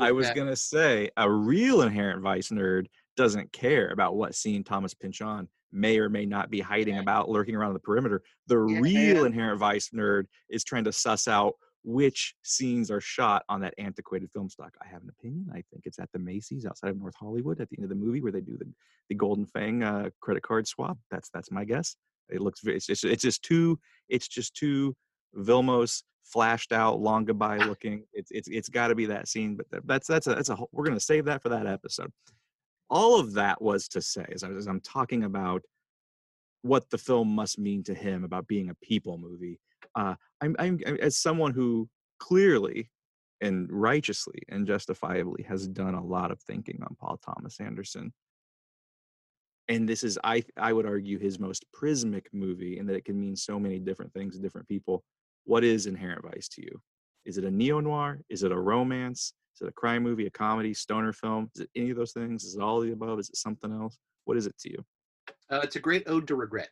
I was that. gonna say a real inherent vice nerd doesn't care about what scene Thomas Pynchon may or may not be hiding Yeah. about, lurking around the perimeter. The Yeah. real inherent vice nerd is trying to suss out which scenes are shot on that antiquated film stock. I have an opinion. I think it's at the Macy's outside of North Hollywood at the end of the movie where they do the, the Golden Fang uh, credit card swap. That's that's my guess. It looks very, it's just, it's just too it's just too Vilmos flashed out, long goodbye looking. It's it's it's got to be that scene. But that's that's a that's a whole- we're gonna save that for that episode. All of that was to say, as, I, as I'm talking about what the film must mean to him about being a people movie. Uh, I'm, I'm as someone who clearly and righteously and justifiably has done a lot of thinking on Paul Thomas Anderson. And this is, I I would argue, his most prismic movie, in that it can mean so many different things to different people. What is Inherent Vice to you? Is it a neo noir? Is it a romance? Is it a crime movie, a comedy, stoner film? Is it any of those things? Is it all of the above? Is it something else? What is it to you? uh, it's a great ode to regret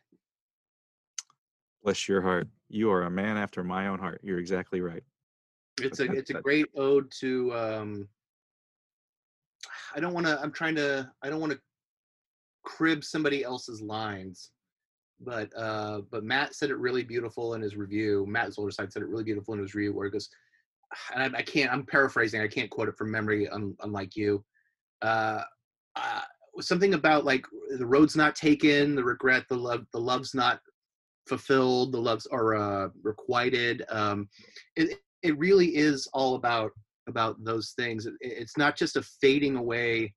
Bless your heart. You are a man after my own heart. You're exactly right. it's a it's a great ode to um i don't want to i'm trying to i don't want to crib somebody else's lines but uh but matt said it really beautiful in his review. Matt Zoller Seitz said it really beautiful in his review where he goes and I, I can't i'm paraphrasing i can't quote it from memory un, unlike you. Uh, uh something about like the road's not taken the regret the love the love's not fulfilled the loves are uh requited um it, it really is all about about those things. It- it's not just a fading away.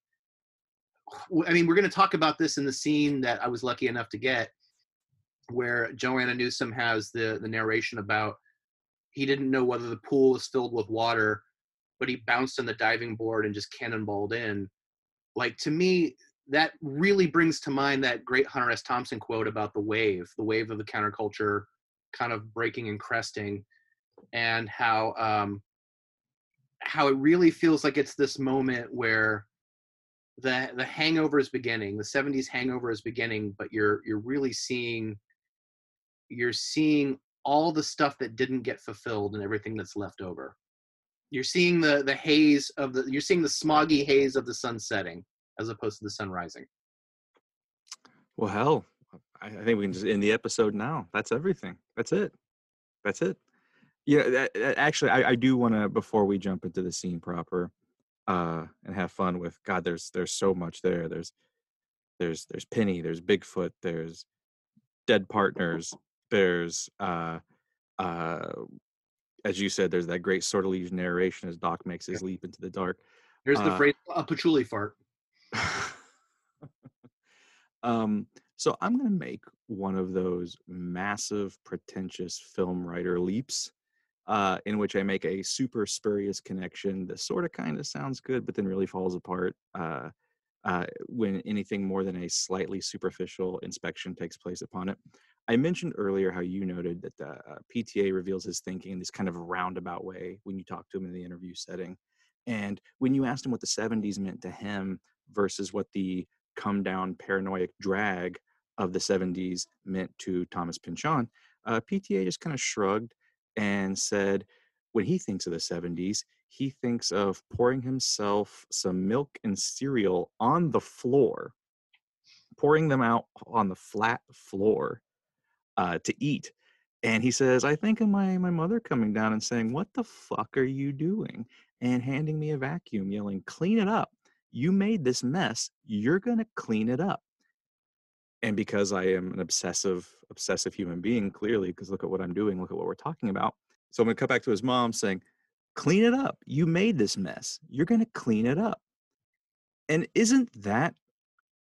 I mean we're going to talk about this in the scene that i was lucky enough to get where joanna newsom has the the narration about he didn't know whether the pool was filled with water but he bounced on the diving board and just cannonballed in. Like to me that really brings to mind that great hunter s. Thompson quote about the wave the wave of the counterculture kind of breaking and cresting and how um how it really feels like it's this moment where the the hangover is beginning the 70s hangover is beginning but you're you're really seeing you're seeing all the stuff that didn't get fulfilled and everything that's left over you're seeing the the haze of the you're seeing the smoggy haze of the sun setting as opposed to the sun rising Well, hell, I, I think we can just end the episode now. That's everything. That's it. That's it. Yeah, that, that- actually, I, I do want to before we jump into the scene proper, uh, and have fun with God. There's there's so much there. There's there's there's Penny. There's Bigfoot. There's dead partners. There's uh, uh, as you said, there's that great sortilege narration as Doc makes his leap into the dark. there's the Uh, phrase a patchouli fart um, so I'm going to make one of those massive, pretentious film writer leaps, uh, in which I make a super spurious connection that sort of kind of sounds good, but then really falls apart uh, uh, when anything more than a slightly superficial inspection takes place upon it. I mentioned earlier how you noted that the uh, PTA reveals his thinking in this kind of roundabout way when you talk to him in the interview setting. And when you asked him what the 70s meant to him versus what the come down paranoid drag of the 70s meant to Thomas Pynchon, uh, PTA just kind of shrugged and said, when he thinks of the 70s, he thinks of pouring himself some milk and cereal on the floor, pouring them out on the flat floor uh, to eat. And he says, I think of my, my mother coming down and saying, What the fuck are you doing? And handing me a vacuum, yelling, Clean it up. You made this mess. You're going to clean it up. And because I am an obsessive, obsessive human being, clearly, because look at what I'm doing, look at what we're talking about. So I'm going to cut back to his mom saying, Clean it up. You made this mess. You're going to clean it up. And isn't that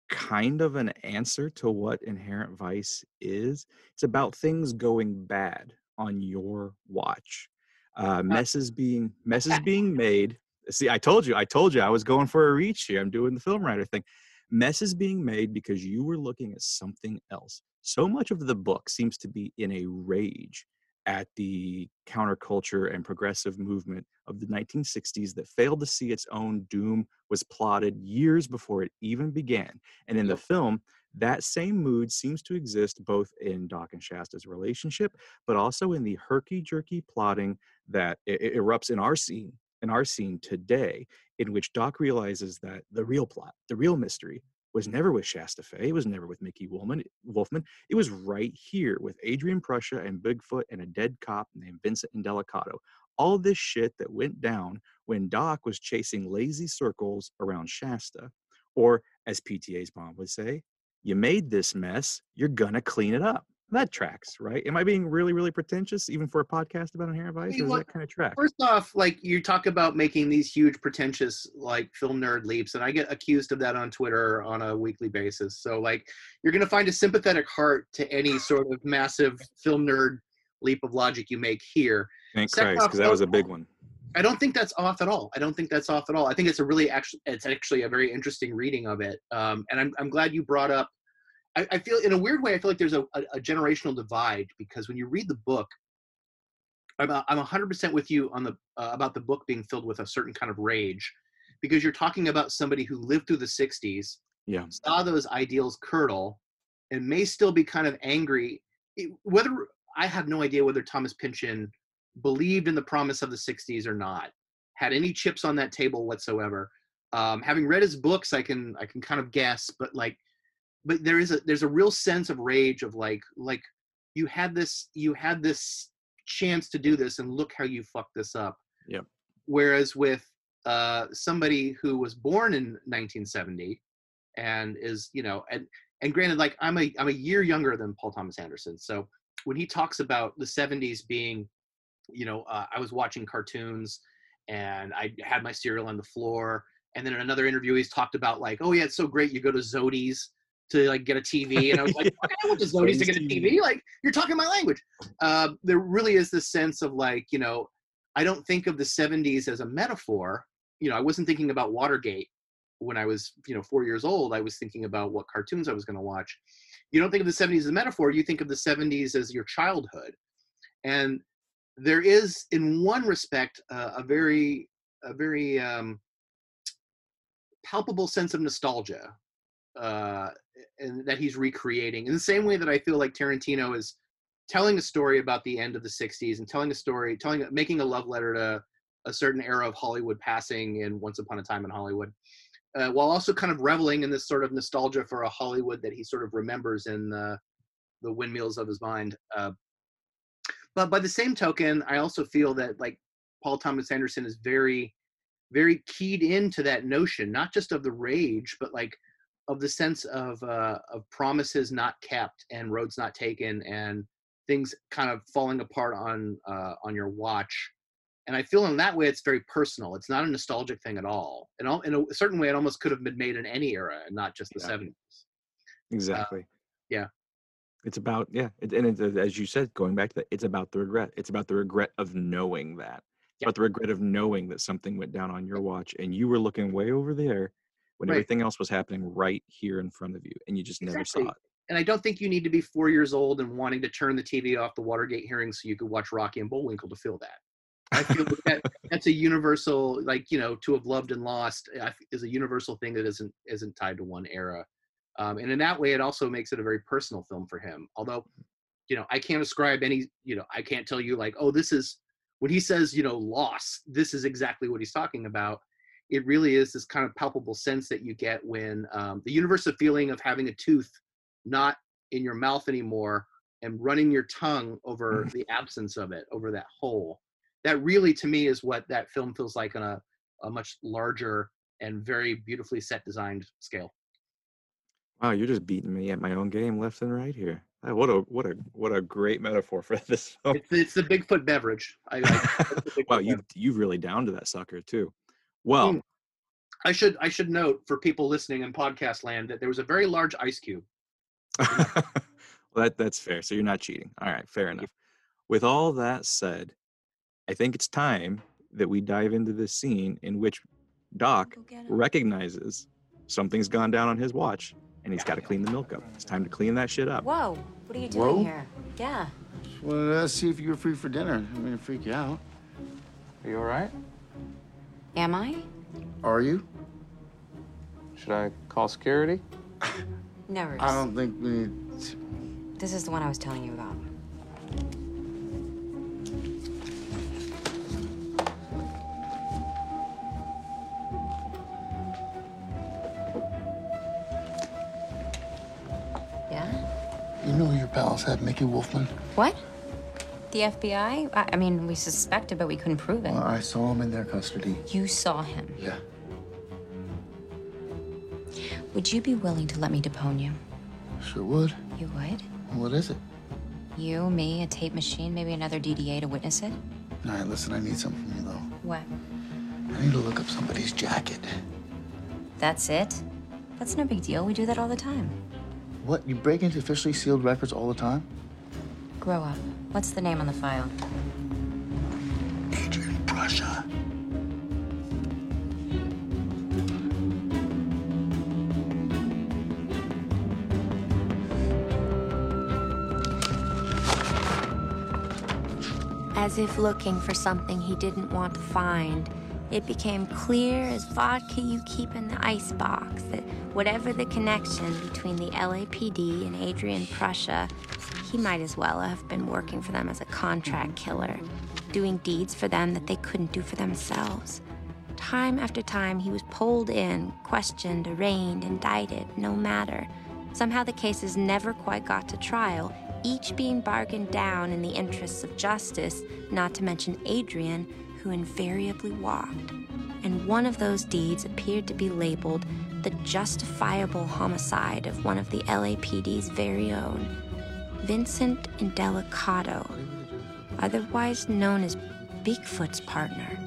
kind of an answer to what inherent vice is? It's about things going bad on your watch. Uh, messes being messes being made. See, I told you, I told you I was going for a reach here. I'm doing the film writer thing. Messes being made because you were looking at something else. So much of the book seems to be in a rage at the counterculture and progressive movement of the 1960s that failed to see its own doom was plotted years before it even began. And in the film, that same mood seems to exist both in Doc and Shasta's relationship, but also in the herky jerky plotting that erupts in our scene, in our scene today, in which Doc realizes that the real plot, the real mystery, was never with Shasta Fay. It was never with Mickey Wolfman. Wolfman. It was right here with Adrian Prussia and Bigfoot and a dead cop named Vincent Indelicato. All this shit that went down when Doc was chasing lazy circles around Shasta. Or, as PTA's mom would say, you made this mess, you're gonna clean it up that tracks, right? Am I being really, really pretentious, even for a podcast about inherent vice? Or does that kind of track? First off, like you talk about making these huge, pretentious, like film nerd leaps, and I get accused of that on Twitter on a weekly basis. So, like, you're going to find a sympathetic heart to any sort of massive film nerd leap of logic you make here. Thank Second Christ, because that was a big one. I don't think that's off at all. I don't think that's off at all. I think it's a really actually, it's actually a very interesting reading of it. Um, and I'm, I'm glad you brought up I, I, feel in a weird way i feel like there's a, a, a generational divide because when you read the book i'm, I'm 100% with you on the uh, about the book being filled with a certain kind of rage because you're talking about somebody who lived through the 60s yeah. saw those ideals curdle and may still be kind of angry. It, whether i have no idea whether thomas pynchon believed in the promise of the 60s or not had any chips on that table whatsoever. Um, having read his books i can i can kind of guess but like but there is a there's a real sense of rage of like like you had this you had this chance to do this and look how you fucked this up. Yeah whereas with uh somebody who was born in 1970 and is you know and and granted like i'm a i'm a year younger than paul thomas anderson so when he talks about the 70s being you know uh, i was watching cartoons and i had my cereal on the floor and then in another interview he's talked about like oh yeah it's so great you go to Zody's to like get a TV, and I was like, yeah. okay, I want to Zody's to get a TV. Like you're talking my language. Uh, there really is this sense of like, you know, I don't think of the '70s as a metaphor. You know, I wasn't thinking about Watergate when I was, you know, four years old. I was thinking about what cartoons I was going to watch. You don't think of the '70s as a metaphor. You think of the '70s as your childhood, and there is, in one respect, uh, a very, a very um, palpable sense of nostalgia uh, and that he's recreating in the same way that I feel like Tarantino is telling a story about the end of the 60s and telling a story telling making a love letter to a certain era of Hollywood passing in Once Upon a Time in Hollywood uh, while also kind of reveling in this sort of nostalgia for a Hollywood that he sort of remembers in the the windmills of his mind uh, but by the same token I also feel that like Paul Thomas Anderson is very very keyed into that notion not just of the rage but like of the sense of uh, of promises not kept and roads not taken and things kind of falling apart on uh, on your watch. And I feel in that way it's very personal. It's not a nostalgic thing at all. And all, in a certain way, it almost could have been made in any era and not just the exactly. 70s. Exactly. Uh, yeah. It's about yeah, it, and it's, as you said, going back to that, it's about the regret. It's about the regret of knowing that. It's yeah. about the regret of knowing that something went down on your watch, and you were looking way over there, when right. everything else was happening right here in front of you and you just exactly. never saw it. And I don't think you need to be four years old and wanting to turn the TV off the Watergate hearings so you could watch Rocky and Bullwinkle to feel that. I feel that that's a universal, like you know, to have loved and lost is a universal thing that isn't isn't tied to one era. Um, and in that way, it also makes it a very personal film for him. Although, you know, I can't ascribe any, you know, I can't tell you like, oh, this is when he says, you know, loss, this is exactly what he's talking about. It really is this kind of palpable sense that you get when um, the universal feeling of having a tooth not in your mouth anymore and running your tongue over the absence of it, over that hole. That really, to me, is what that film feels like on a, a much larger and very beautifully set designed scale. Wow, you're just beating me at my own game left and right here. Ah, What a what a what a great metaphor for this film. It's, it's the Bigfoot beverage. I, I, the wow, you you've really down to that sucker too. Well, Mm. I should I should note for people listening in podcast land that there was a very large ice cube. well, that that's fair. So you're not cheating. All right, fair enough. With all that said, I think it's time that we dive into this scene in which Doc Go get him. recognizes something's gone down on his watch and he's got to clean the milk up. It's time to clean that shit up. Whoa, what are you doing Whoa. here? Yeah. Just wanted to see if you were free for dinner. I'm gonna freak you out. Are you all right? Am I? Are you? Should I call security? Never. I don't think we need. To... This is the one I was telling you about. Yeah? You know your pals have Mickey Wolfman. What? The FBI? I, I mean, we suspected, but we couldn't prove it. Well, I saw him in their custody. You saw him. Yeah. Would you be willing to let me depone you? Sure would. You would? What is it? You, me, a tape machine, maybe another DDA to witness it? All right, listen, I need something from you, though. What? I need to look up somebody's jacket. That's it? That's no big deal. We do that all the time. What? You break into officially sealed records all the time? Grow up. What's the name on the file? Adrian Prussia. As if looking for something he didn't want to find, it became clear as vodka you keep in the icebox that whatever the connection between the LAPD and Adrian Prussia, he might as well have been working for them as a contract killer, doing deeds for them that they couldn't do for themselves. Time after time, he was pulled in, questioned, arraigned, indicted, no matter. Somehow the cases never quite got to trial, each being bargained down in the interests of justice, not to mention Adrian, who invariably walked. And one of those deeds appeared to be labeled the justifiable homicide of one of the LAPD's very own, Vincent Indelicato, otherwise known as Bigfoot's partner.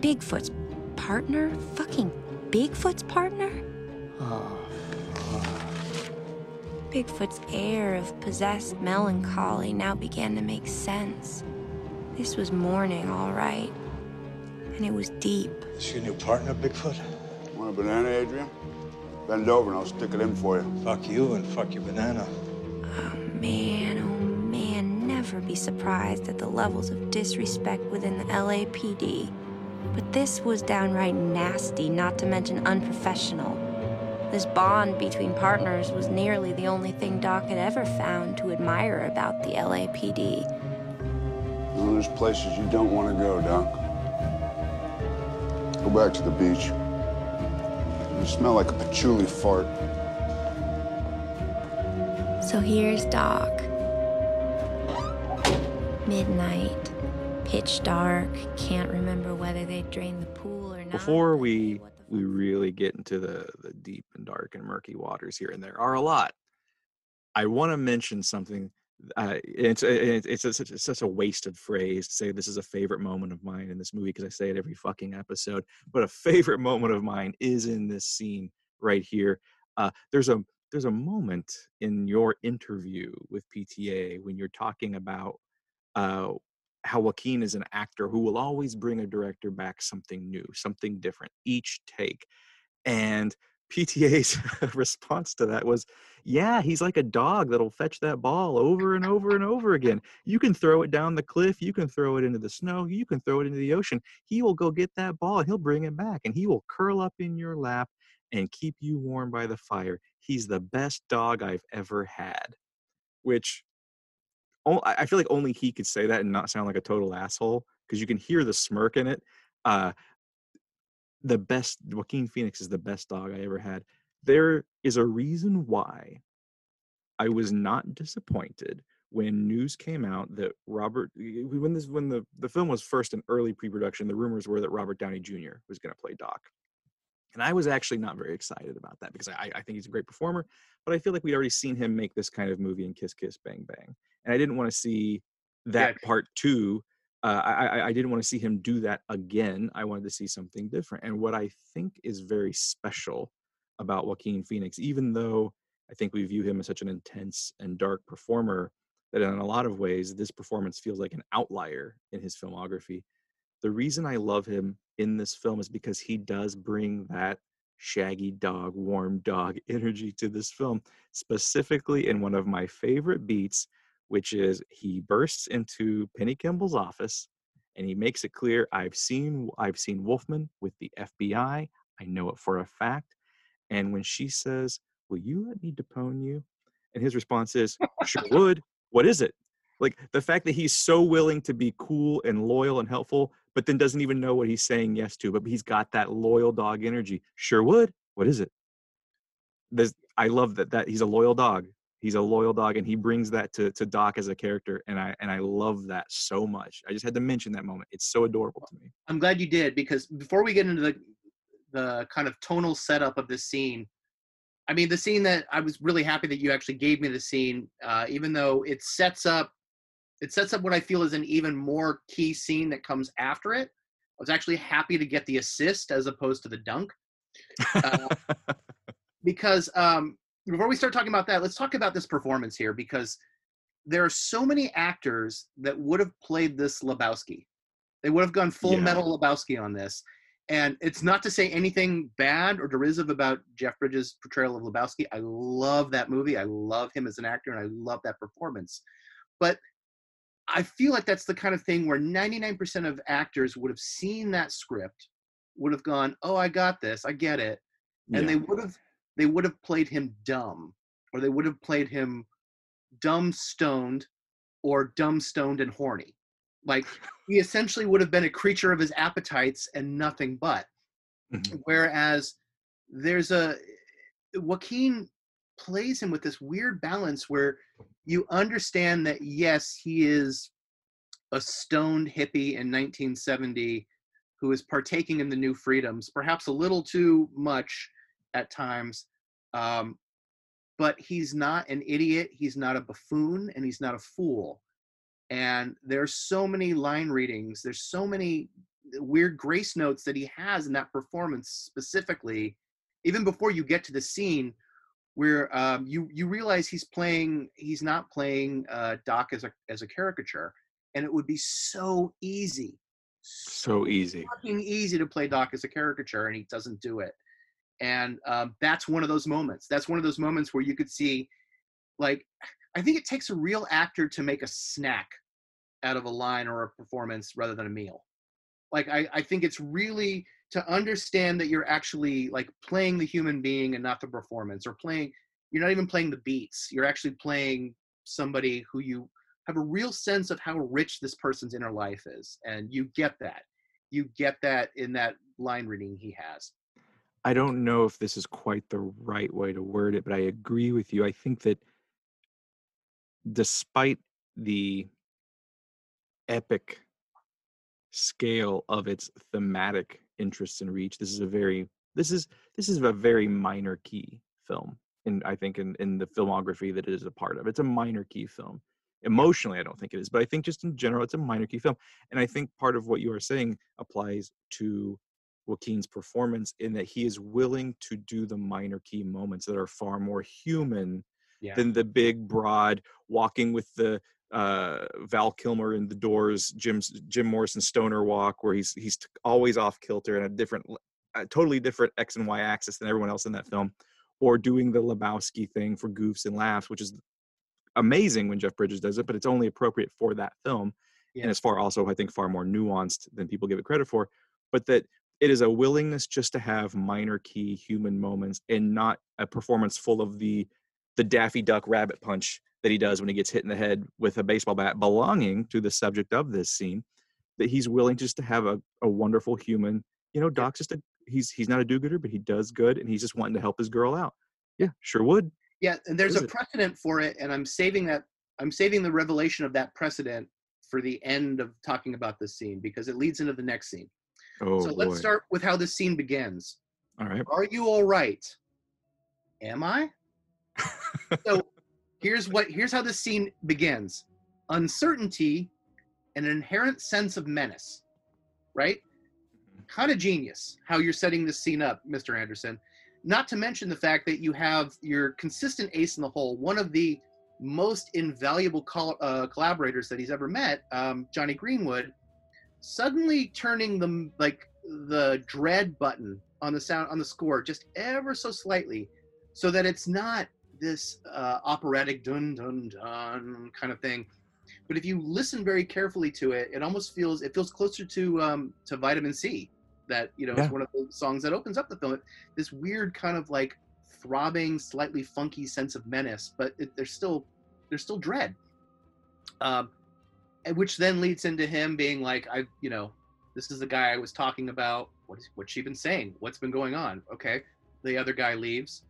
Bigfoot's partner? Fucking Bigfoot's partner? Bigfoot's air of possessed melancholy now began to make sense. This was mourning, all right. And it was deep. Is your new partner, Bigfoot? Want a banana, Adrian? Bend over and I'll stick it in for you. Fuck you and fuck your banana. Oh, man, oh man, never be surprised at the levels of disrespect within the LAPD. But this was downright nasty, not to mention unprofessional. This bond between partners was nearly the only thing Doc had ever found to admire about the LAPD. Well, there's places you don't want to go, Doc. Go back to the beach. You smell like a patchouli fart. So here's Doc. Midnight, pitch dark, can't remember whether they drained the pool or not. Before we we really get into the the deep and dark and murky waters here, and there are a lot. I want to mention something. Uh, it's it's it's, such, it's such a wasted phrase to say this is a favorite moment of mine in this movie because I say it every fucking episode. But a favorite moment of mine is in this scene right here. Uh, there's a there's a moment in your interview with PTA when you're talking about uh, how Joaquin is an actor who will always bring a director back something new, something different each take. And PTA's response to that was, Yeah, he's like a dog that'll fetch that ball over and over and over again. You can throw it down the cliff, you can throw it into the snow, you can throw it into the ocean. He will go get that ball and he'll bring it back and he will curl up in your lap and keep you warm by the fire. He's the best dog I've ever had. Which I feel like only he could say that and not sound like a total asshole because you can hear the smirk in it. Uh, the best Joaquin Phoenix is the best dog I ever had. There is a reason why I was not disappointed when news came out that Robert eh, when this when the, the film was first in early pre-production, the rumors were that Robert Downey Jr. was going to play Doc. And I was actually not very excited about that because I, I think he's a great performer, but I feel like we'd already seen him make this kind of movie in Kiss Kiss Bang Bang. And I didn't want to see that Yeah. part two. Uh, I, I- I didn't want to see him do that again. I wanted to see something different. And what I think is very special about Joaquin Phoenix, even though I think we view him as such an intense and dark performer, that in a lot of ways, this performance feels like an outlier in his filmography. The reason I love him in this film is because he does bring that shaggy dog, warm dog energy to this film, specifically in one of my favorite beats, which is he bursts into Penny Kimball's office and he makes it clear I've seen I've seen Wolfman with the FBI. I know it for a fact. And when she says, Will you let me depone you? And his response is, Sure would. What is it? Like the fact that he's so willing to be cool and loyal and helpful, but then doesn't even know what he's saying yes to, but he's got that loyal dog energy. Sure would. What is it? I love that that he's a loyal dog. He's a loyal dog, and he brings that to, to Doc as a character, and I and I love that so much. I just had to mention that moment. It's so adorable to me. I'm glad you did because before we get into the the kind of tonal setup of this scene, I mean the scene that I was really happy that you actually gave me the scene, uh, even though it sets up it sets up what I feel is an even more key scene that comes after it. I was actually happy to get the assist as opposed to the dunk. Uh, because um, before we start talking about that, let's talk about this performance here because there are so many actors that would have played this Lebowski. They would have gone full Yeah. metal Lebowski on this. And it's not to say anything bad or derisive about Jeff Bridges' portrayal of Lebowski. I love that movie. I love him as an actor and I love that performance. But I feel like that's the kind of thing where 99% of actors would have seen that script, would have gone, "Oh, I got this. I get it." And Yeah. they would have they would have played him dumb or they would have played him dumb stoned or dumb stoned and horny. Like he essentially would have been a creature of his appetites and nothing but. Mhm. Whereas there's a Joaquin plays him with this weird balance where you understand that yes, he is a stoned hippie in 1970 who is partaking in the new freedoms, perhaps a little too much at times. Um, but he's not an idiot, he's not a buffoon, and he's not a fool. And there's so many line readings, there's so many weird grace notes that he has in that performance specifically, even before you get to the scene where um, you you realize he's playing he's not playing uh, Doc as a as a caricature, and it would be so easy, So easy. fucking easy to play Doc as a caricature, and he doesn't do it. And um, that's one of those moments. That's one of those moments where you could see, like, I think it takes a real actor to make a snack out of a line or a performance rather than a meal. Like, I, I think it's really to understand that you're actually like playing the human being and not the performance, or playing. You're not even playing the beats. You're actually playing somebody who you have a real sense of how rich this person's inner life is, and you get that. You get that in that line reading he has. I don't know if this is quite the right way to word it, but I agree with you. I think that despite the epic scale of its thematic interests and reach, this is a very this is this is a very minor key film. And I think in, in the filmography that it is a part of. It's a minor key film. Emotionally, I don't think it is, but I think just in general, it's a minor key film. And I think part of what you are saying applies to Joaquin's performance in that he is willing to do the minor key moments that are far more human Yeah. than the big, broad walking with the uh, Val Kilmer in the Doors, Jim's Jim Morrison stoner walk, where he's he's always off kilter and a different, a totally different X and Y axis than everyone else in that film, or doing the Lebowski thing for goofs and laughs, which is amazing when Jeff Bridges does it, but it's only appropriate for that film, Yeah. and it's far also I think far more nuanced than people give it credit for. But that it is a willingness just to have minor key human moments and not a performance full of the the daffy duck rabbit punch that he does when he gets hit in the head with a baseball bat belonging to the subject of this scene that he's willing just to have a, a wonderful human you know doc's just a he's he's not a do-gooder but he does good and he's just wanting to help his girl out yeah sure would Yeah, and there's a it? precedent for it, and I'm saving that. I'm saving the revelation of that precedent for the end of talking about this scene because it leads into the next scene. Oh so boy. let's start with how this scene begins. all right Are you all right? Am I? so here's what here's how this scene begins. Uncertainty and an inherent sense of menace. Right? Kind of genius how you're setting this scene up, Mr. Anderson. Not to mention the fact that you have your consistent ace in the hole, one of the most invaluable col- uh, collaborators that he's ever met, um, Jonny Greenwood, suddenly turning the like the dread button on the sound on the score just ever so slightly, so that it's not this uh, operatic dun dun dun kind of thing. But if you listen very carefully to it, it almost feels it feels closer to um, to Vitamin C, that you know Yeah. is one of the songs that opens up the film. This weird kind of like throbbing, slightly funky sense of menace, but it, there's still there's still dread. Um, which then leads into him being like, I, you know, this is the guy I was talking about. What is what's she been saying? What's been going on? Okay, the other guy leaves,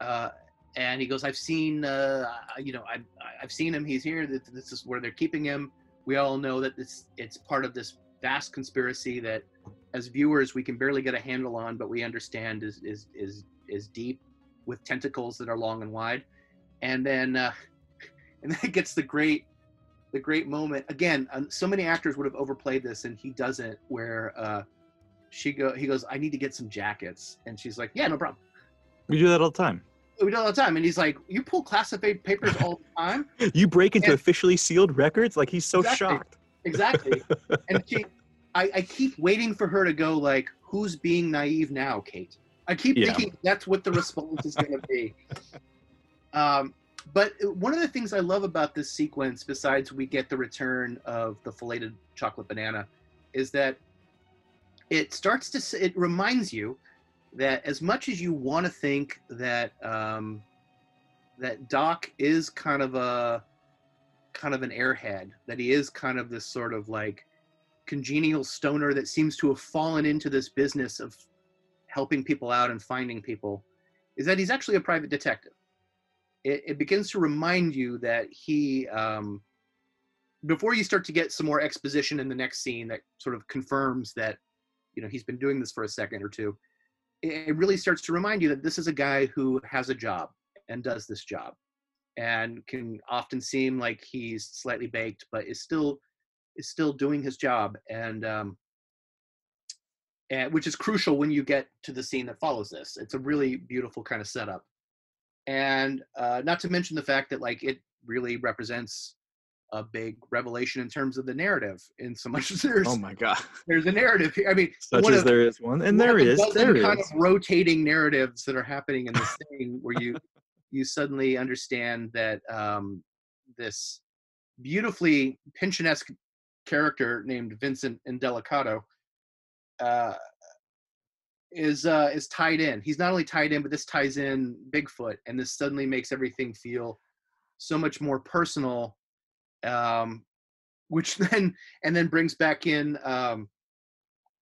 uh, and he goes, I've seen, uh, you know, I've I've seen him. He's here. This, is where they're keeping him. We all know that this it's part of this vast conspiracy that, as viewers, we can barely get a handle on, but we understand is is is is deep, with tentacles that are long and wide, and then uh, and then it gets the great the great moment. Again um, so many actors would have overplayed this and he doesn't where uh she go he goes i need to get some jackets. And she's like yeah no problem. We do that all the time. We do it all the time. And he's like you pull classified papers all the time? You break into And- officially sealed records? Like he's so Exactly. shocked. Exactly. And she I, I keep waiting for her to go like who's being naive now kate? I keep Yeah. thinking that's what the response is going to be. Um but one of the things i love about this sequence besides we get the return of the filleted chocolate banana is that it starts to it reminds you that as much as you want to think that um that doc is kind of a kind of an airhead that he is kind of this sort of like congenial stoner that seems to have fallen into this business of helping people out and finding people is that he's actually a private detective it, it begins to remind you that he um, before you start to get some more exposition in the next scene that sort of confirms that you know he's been doing this for a second or two it it really starts to remind you that this is a guy who has a job and does this job and can often seem like he's slightly baked but is still is still doing his job and um and which is crucial when you get to the scene that follows this. It's a really beautiful kind of setup and uh not to mention the fact that like it really represents a big revelation in terms of the narrative in so much as there's oh my god. there's a narrative here. I mean such one as of- there is one and one there is there kind is. of rotating narratives that are happening in this thing where you you suddenly understand that um, this beautifully Pynchonesque character named Vincent Indelicato uh, is uh, is tied in. He's not only tied in, but this ties in Bigfoot, and this suddenly makes everything feel so much more personal. Um, which then and then brings back in um,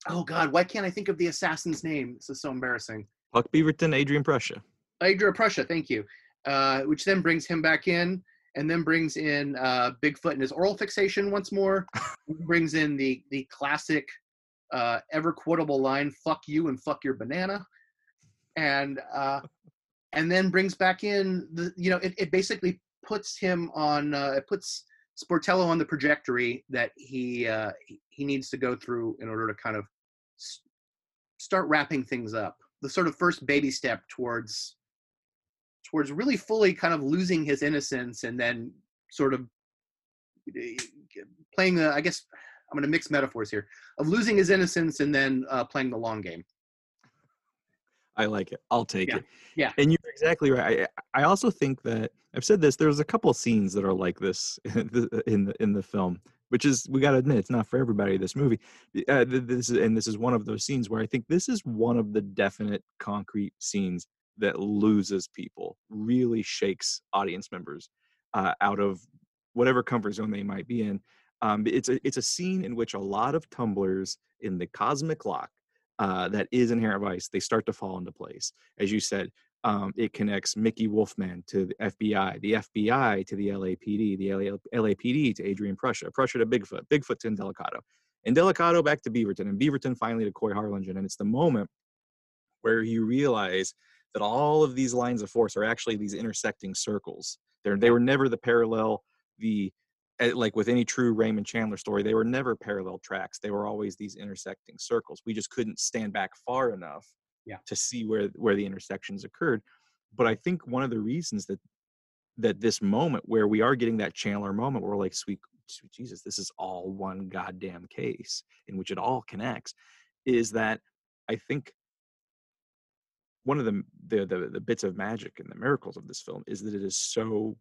oh god why can't i think of the assassin's name this is so embarrassing Puck Beaverton, Adrian Prussia. Adrian Prussia, thank you. Uh, which then brings him back in, and then brings in uh, Bigfoot and his oral fixation once more. brings in the the classic, uh, ever quotable line "fuck you and fuck your banana," and uh, and then brings back in the you know it, it basically puts him on uh, it puts Sportello on the trajectory that he uh, he- needs to go through in order to kind of start wrapping things up. The sort of first baby step towards towards really fully kind of losing his innocence and then sort of eh, playing the I guess I'm going to mix metaphors here of losing his innocence and then uh, playing the long game. I like it. I'll take Yeah. it. Yeah. And you're exactly right. I, I also think that I've said this. There's a couple of scenes that are like this in the in the, film. which is we got to admit it's not for everybody. This movie, uh, this is and this is one of those scenes where I think this is one of the definite concrete scenes that loses people, really shakes audience members uh, out of whatever comfort zone they might be in. Um, it's a it's a scene in which a lot of tumblers in the cosmic lock uh, that is Inherent Vice they start to fall into place. As you said, um, it connects Mickey Wolfman to the FBI, the FBI to the LAPD, the LA, LAPD to Adrian Prussia, Prussia to Bigfoot, Bigfoot to Indelicato, and Indelicato back to Beaverton, and Beaverton finally to Coy Harlingen. And it's the moment where you realize that all of these lines of force are actually these intersecting circles. They're, they were never the parallel, the like with any true Raymond Chandler story, they were never parallel tracks. They were always these intersecting circles. We just couldn't stand back far enough Yeah. to see where where the intersections occurred. But I think one of the reasons that that this moment where we are getting that Chandler moment where we're like, sweet, sweet Jesus, this is all one goddamn case in which it all connects, is that I think one of the, the the the bits of magic and the miracles of this film is that it is so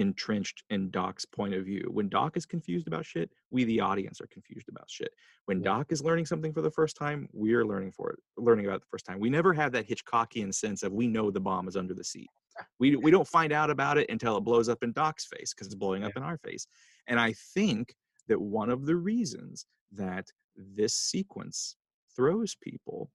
entrenched in Doc's point of view. When Doc is confused about shit, we the audience are confused about shit. When Doc is learning something for the first time, we're learning for it, learning about it the first time. We never have that Hitchcockian sense of we know the bomb is under the seat. We we don't find out about it until it blows up in Doc's face because it's blowing up in our face. And I think that one of the reasons that this sequence throws people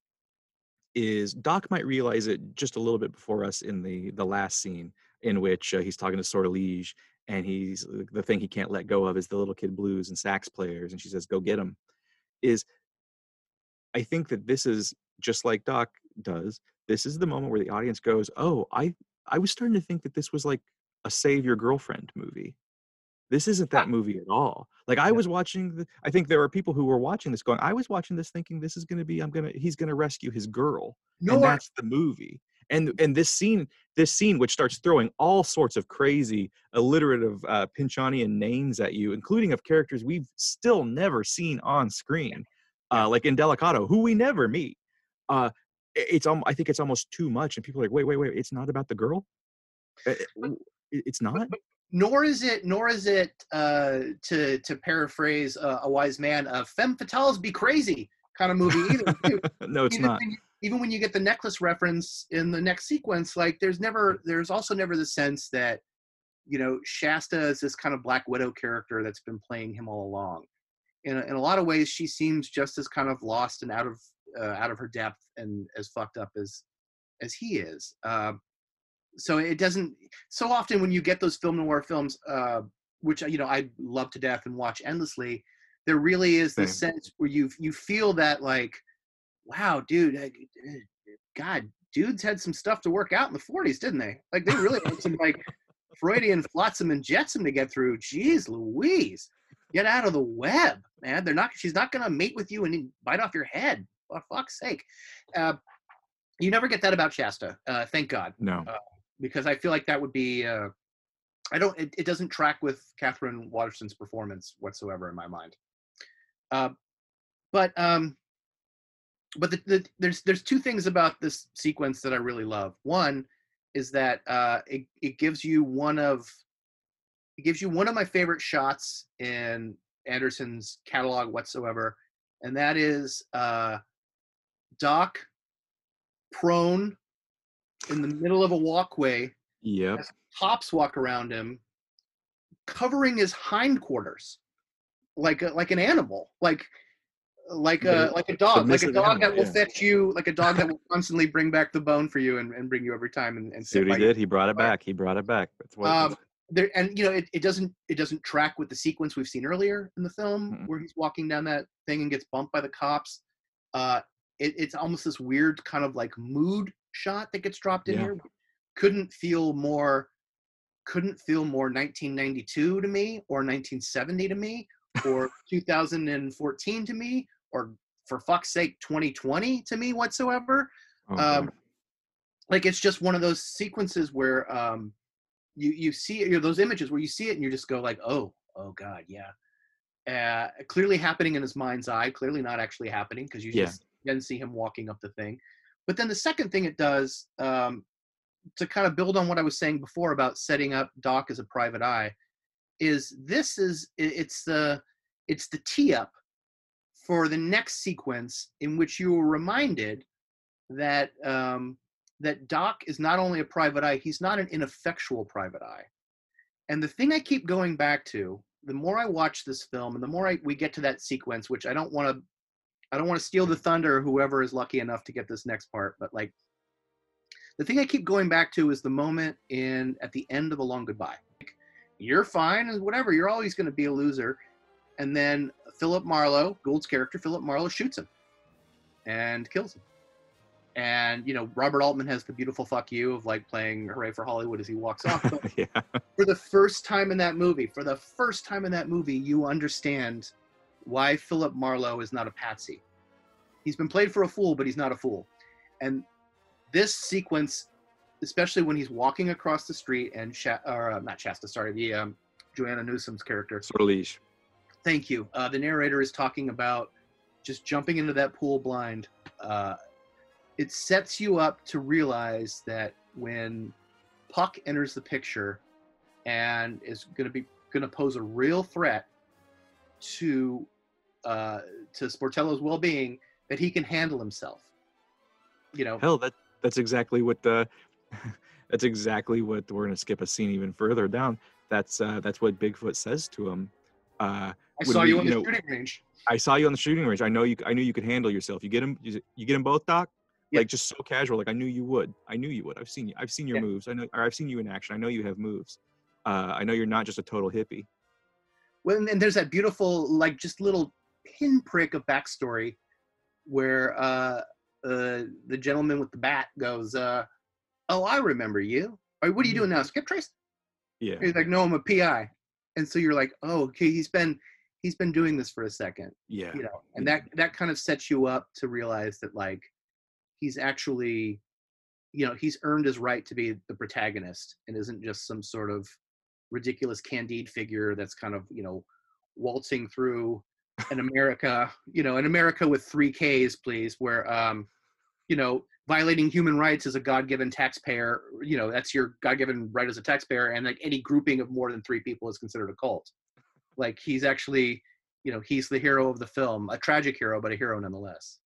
is Doc might realize it just a little bit before us in the the last scene in which uh, he's talking to Sortilege and he's the thing he can't let go of is the little kid blues and sax players and she says go get him is I think that this is just like Doc does this is the moment where the audience goes oh I I was starting to think that this was like a save your girlfriend movie. This isn't that movie at all. Like i was watching the, i think there are people who were watching this going i was watching this thinking this is going to be i'm going to he's going to rescue his girl No, and I- that's the movie and and this scene this scene which starts throwing all sorts of crazy alliterative uh Pynchonian names at you including of characters we've still never seen on screen uh like Indelicato who we never meet uh i- it's um i think it's almost too much and people are like wait wait wait it's not about the girl? Uh, it- it's not? nor is it nor is it uh to to paraphrase uh, a wise man a femme fatales be crazy kind of movie either no it's not even when you get the necklace reference in the next sequence like there's never there's also never the sense that you know shasta is this kind of black widow character that's been playing him all along. In a, in a lot of ways she seems just as kind of lost and out of uh, out of her depth and as fucked up as as he is. Uh, so it doesn't so often when you get those film noir films uh, which you know i love to death and watch endlessly there really is this Same. sense where you you feel that like wow dude eh, god dudes had some stuff to work out in the 40s didn't they? Like they really had some like freudian flotsam and jetsam to get through. Jeez louise. Get out of the web man. They're not she's not gonna mate with you and bite off your head for fuck's sake. Uh, you never get that about shasta uh, thank god no. because I feel like that would be uh, I don't it, it doesn't track with Katherine Waterston's performance whatsoever in my mind. Uh, but um, but the, the, there's there's two things about this sequence that I really love. One is that uh, it it gives you one of it gives you one of my favorite shots in Anderson's catalog whatsoever, and that is uh, Doc prone in the middle of a walkway yep cops walk around him, covering his hindquarters, like a, like an animal, like like a like a dog, like a dog that will yeah. fetch you, like a dog that will constantly bring back the bone for you and, and bring you every time and, and see what he you. did he brought it back he brought it back that's what Um, there and you know it, it doesn't it doesn't track with the sequence we've seen earlier in the film Mm-mm. where he's walking down that thing and gets bumped by the cops. Uh, it, it's almost this weird kind of like mood shot that gets dropped in Yeah. here. Couldn't feel more couldn't feel more 1992 to me or 1970 to me or 2014 to me or for fuck's sake 2020 to me whatsoever Oh, um, like it's just one of those sequences where um, you you see you know, those images where you see it and you just go like, oh, oh god, yeah. Uh, clearly happening in his mind's eye, clearly not actually happening because you Yeah. just then see him walking up the thing. But then the second thing it does um, to kind of build on what I was saying before about setting up Doc as a private eye is this is it's the it's the tee up for the next sequence in which you were reminded that um, that Doc is not only a private eye, he's not an ineffectual private eye. And the thing I keep going back to, the more I watch this film, and the more I, we get to that sequence, which I don't want to, I don't want to steal the thunder. Whoever is lucky enough to get this next part, but like, the thing I keep going back to is the moment in at the end of a long goodbye. Like, you're fine and whatever. You're always going to be a loser. And then Philip Marlowe, Gould's character, Philip Marlowe shoots him and kills him and you know robert altman has the beautiful fuck you of like playing hooray for hollywood as he walks off but yeah. for the first time in that movie for the first time in that movie you understand why philip marlowe is not a patsy he's been played for a fool but he's not a fool and this sequence especially when he's walking across the street and Sha- or uh, not shasta sorry the um, joanna newsom's character Sortilege. Thank you uh, the narrator is talking about just jumping into that pool blind uh, it sets you up to realize that when Puck enters the picture and is going to be going to pose a real threat to uh, to Sportello's well-being, that he can handle himself. You know, Hell, that that's exactly what the that's exactly what we're gonna skip a scene even further down. That's uh, that's what Bigfoot says to him. Uh, I saw we- you on the know, shooting range. I saw you on the shooting range. I know you. I knew you could handle yourself. You get him. You, you get him both, Doc. Yeah. Like just so casual. Like I knew you would. I knew you would. I've seen you. I've seen your Yeah. moves. I know. Or I've seen you in action. I know you have moves. Uh, I know you're not just a total hippie. Well, and- and there's that beautiful, like, just little pinprick of backstory where uh, uh, the gentleman with the bat goes, uh, "Oh, I remember you. Or, what are you doing now? Skip trace?" Yeah. He's like, "No, I'm a PI." And so you're like, "Oh, okay. He's been he's been doing this for a second, Yeah. you know." And that that kind of sets you up to realize that like he's actually, you know, he's earned his right to be the protagonist and isn't just some sort of ridiculous Candide figure that's kind of you know waltzing through an America, you know, an America with three Ks, please, where um, you know, violating human rights as a God-given taxpayer, you know, that's your God-given right as a taxpayer, and like any grouping of more than three people is considered a cult. Like he's actually, you know, he's the hero of the film, a tragic hero, but a hero nonetheless.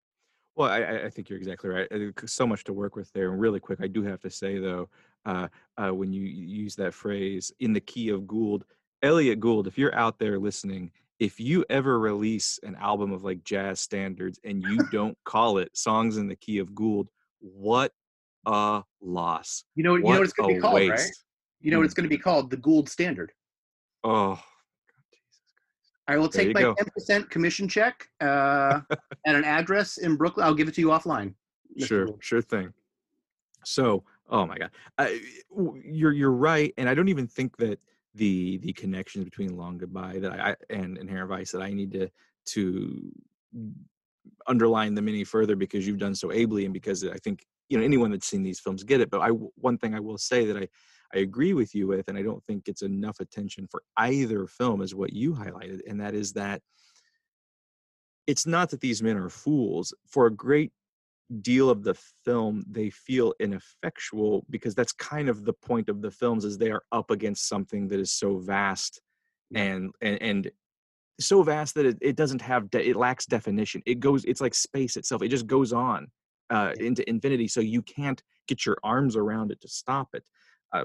Well, I, I- think you're exactly right. So much to work with there. And really quick, I do have to say though, uh, uh, when you use that phrase "in the key of Gould," Elliott Gould, if you're out there listening, if you ever release an album of like jazz standards and you don't call it "Songs in the Key of Gould," what a loss! You know, what you know What it's going to be called, right? You know what Mm. it's going to be called? The Gould Standard. Oh, I will take my ten percent commission check uh, and an address in Brooklyn. I'll give it to you offline. Mr. sure Gould. sure thing so oh my god I, you're you're right and i don't even think that the the connections between long goodbye that i, I and inherent vice that i need to to underline them any further because you've done so ably and because i think you know anyone that's seen these films get it but I one thing i will say that i i agree with you with and i don't think it's enough attention for either film is what you highlighted and that is that it's not that these men are fools. For a great deal of the film they feel ineffectual because that's kind of the point of the films is they are up against something that is so vast and and, and so vast that it, it doesn't have de- it lacks definition. It goes it's like space itself. It just goes on uh, into infinity so you can't get your arms around it to stop it. Uh,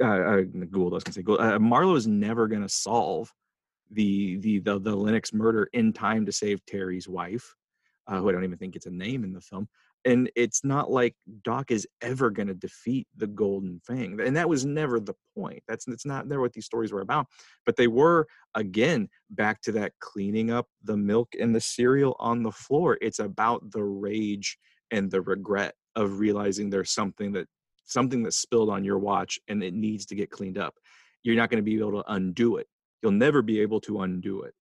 uh, uh, Gould, I was gonna say, Gould, uh, Marlowe is never gonna solve the, the the the Lennox murder in time to save Terry's wife, uh, who I don't even think gets a name in the film. And it's not like Doc is ever going to defeat the Golden Fang, and that was never the point. That's that's not never what these stories were about. But they were again back to that cleaning up the milk and the cereal on the floor. It's about the rage and the regret of realizing there's something that something that's spilled on your watch and it needs to get cleaned up. You're not going to be able to undo it. You'll never be able to undo it.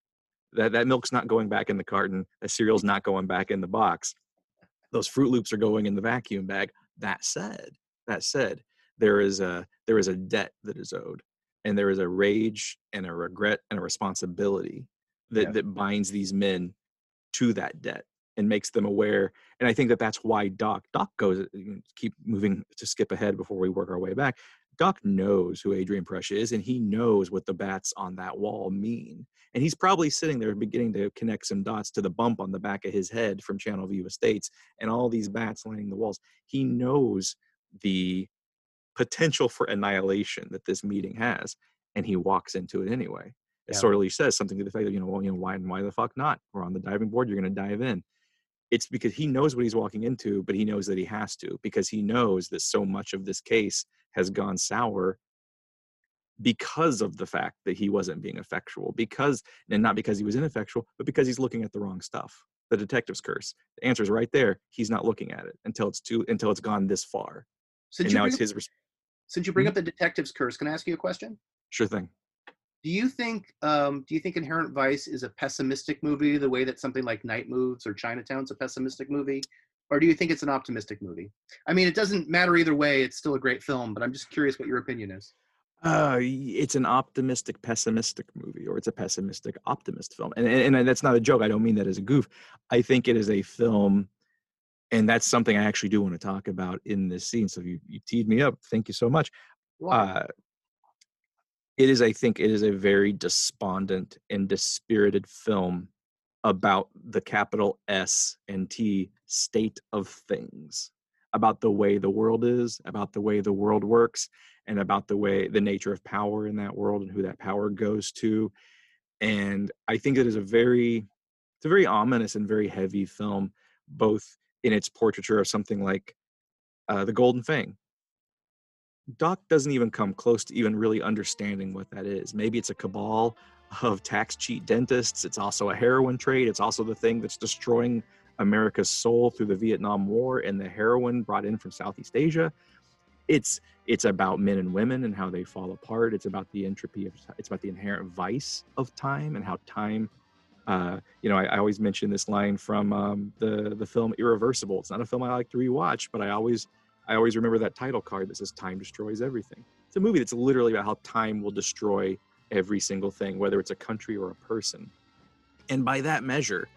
That that milk's not going back in the carton. The cereal's not going back in the box. Those Froot Loops are going in the vacuum bag. That said, that said, there is a there is a debt that is owed, and there is a rage and a regret and a responsibility that Yeah. that binds these men to that debt and makes them aware. And I think that that's why Doc Doc goes. Uh, keep moving to skip ahead before we work our way back. Doc knows who Adrian Prussia is, and he knows what the bats on that wall mean. And he's probably sitting there beginning to connect some dots to the bump on the back of his head from Channel View Estates and all these bats lining the walls. He knows the potential for annihilation that this meeting has, and he walks into it anyway. As Yeah. Sorley says something to the fact that, you know, well, you know, why why the fuck not? We're on the diving board, you're gonna dive in. It's because he knows what he's walking into, but he knows that he has to, because he knows that so much of this case has gone sour because of the fact that he wasn't being effectual because and not because he was ineffectual but because he's looking at the wrong stuff the detective's curse the answer is right there he's not looking at it until it's too until it's gone this far Since and you now it's up- his res- Since you bring up the detective's curse, can I ask you a question? sure thing Do you think um, do you think Inherent Vice is a pessimistic movie the way that something like Night Moves or Chinatown's a pessimistic movie? Or do you think it's an optimistic movie? I mean, it doesn't matter either way. It's still a great film, but I'm just curious what your opinion is. uh, it's an optimistic pessimistic movie or it's a pessimistic optimist film and, and, and that's not a joke i don't mean that as a goof i think it is a film and that's something i actually do want to talk about in this scene so you, you teed me up thank you so much uh, it is i think it is a very despondent and dispirited film about the capital s and t state of things about the way the world is about the way the world works and about the way the nature of power in that world and who that power goes to and i think it is a very it's a very ominous and very heavy film both in its portraiture of something like uh, the golden fang Doc doesn't even come close to even really understanding what that is. Maybe it's a cabal of tax cheat dentists. It's also a heroin trade. It's also the thing that's destroying America's soul through the Vietnam War and the heroin brought in from Southeast Asia. It's it's about men and women and how they fall apart. It's about the entropy of it's about the inherent vice of time and how time uh, you know, I, I always mention this line from um, the the film Irreversible. It's not a film I like to rewatch, but I always I always remember that title card that says "Time destroys everything." It's a movie that's literally about how time will destroy every single thing, whether it's a country or a person. And by that measure,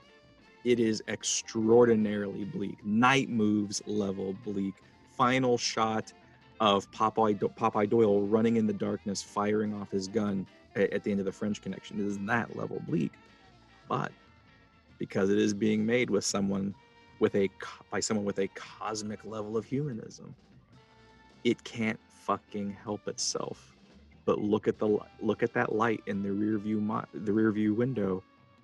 it is extraordinarily bleak. Night moves level bleak. Final shot of Popeye, Popeye Doyle running in the darkness, firing off his gun at the end of the French Connection. It is that level bleak but because it is being made with someone with a by someone with a cosmic level of humanism it can't fucking help itself but look at the look at that light in the rear view mo- the rear view window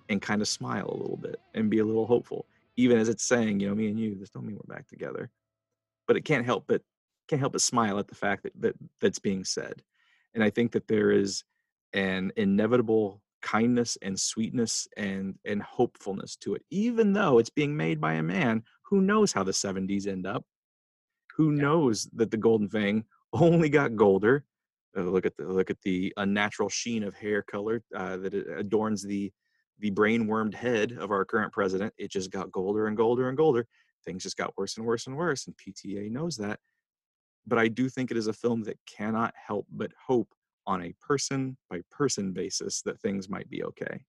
and kind of smile a little bit and be a little hopeful even as it's saying you know me and you this don't mean we're back together. But it can't help but can't help but smile at the fact that, that that's being said. And i think that there is an inevitable kindness and sweetness and and hopefulness to it even though it's being made by a man who knows how the 70s end up who knows that the golden fang only got golder look at the look at the unnatural sheen of hair color uh, that adorns the the brain wormed head of our current president it just got golder and golder and golder things just got worse and worse and worse and pta knows that but i do think it is a film that cannot help but hope on a person by person basis that things might be okay.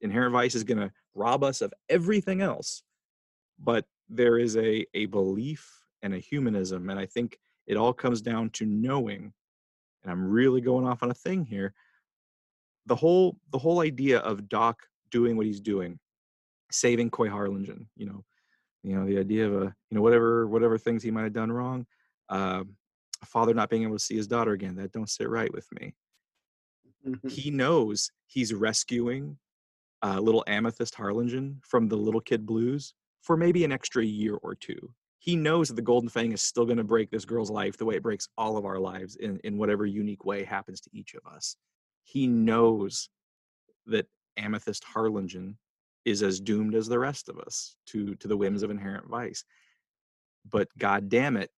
Inherent Vice is going to rob us of everything else, but there is a, a belief and a humanism. And I think it all comes down to knowing, and I'm really going off on a thing here. The whole the whole idea of Doc doing what he's doing, saving Coy Harlingen, you know, you know, the idea of a, you know, whatever whatever things he might have done wrong, um, a father not being able to see his daughter again, that don't sit right with me. He knows he's rescuing uh, little amethyst harlingen from the little kid blues for maybe an extra year or two he knows that the golden fang is still going to break this girl's life the way it breaks all of our lives in, in whatever unique way happens to each of us. He knows that amethyst harlingen is as doomed as the rest of us to to the whims of mm-hmm. inherent vice. But god damn it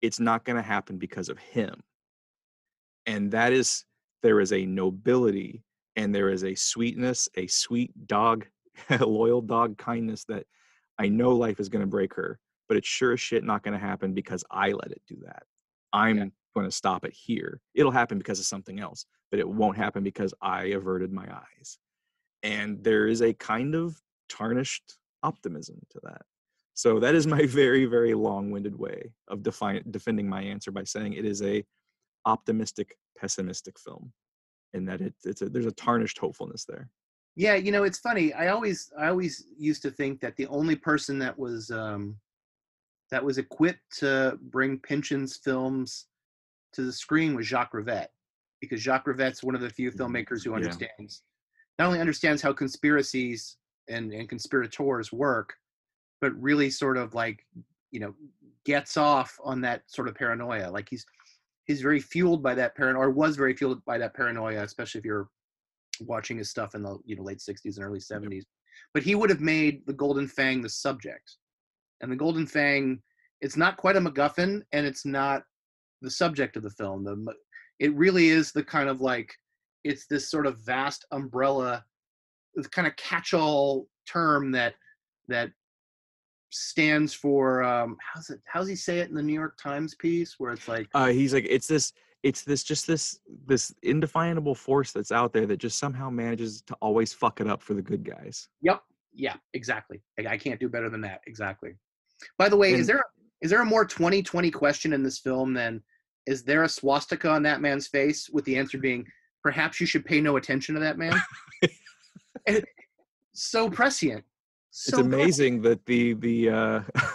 it's not going to happen because of him. And that is there is a nobility and there is a sweetness a sweet dog a loyal dog kindness that i know life is going to break her but it's sure as shit not going to happen because i let it do that. I'm going to stop it here. It'll happen because of something else but it won't happen because i averted my eyes. And there is a kind of tarnished optimism to that. So that is my very very long-winded way of define, defending my answer by saying it is a optimistic pessimistic film in that it, it's a, there's a tarnished hopefulness there. Yeah, you know, it's funny. I always I always used to think that the only person that was um that was equipped to bring Pynchon's films to the screen was Jacques Rivette. Because Jacques Rivette's one of the few mm, filmmakers who Yeah. understands not only understands how conspiracies and, and conspirators work, but really sort of like, you know, gets off on that sort of paranoia. Like he's he's very fueled by that paranoia or was very fueled by that paranoia, especially if you're watching his stuff in the you know late 60s and early 70s but he would have made the golden fang the subject and the golden fang it's not quite a macguffin and it's not the subject of the film the it really is the kind of like it's this sort of vast umbrella the kind of catch-all term that that stands for um how's it how's he say it in the new york times piece where it's like uh, he's like it's this it's this just this this indefinable force that's out there that just somehow manages to always fuck it up for the good guys Yep. Yeah, exactly. I, I can't do better than that. Exactly. By the way, is there is there a more 2020 question in this film than is there a swastika on that man's face with the answer being perhaps you should pay no attention to that man? And so prescient. So it's amazing that the the uh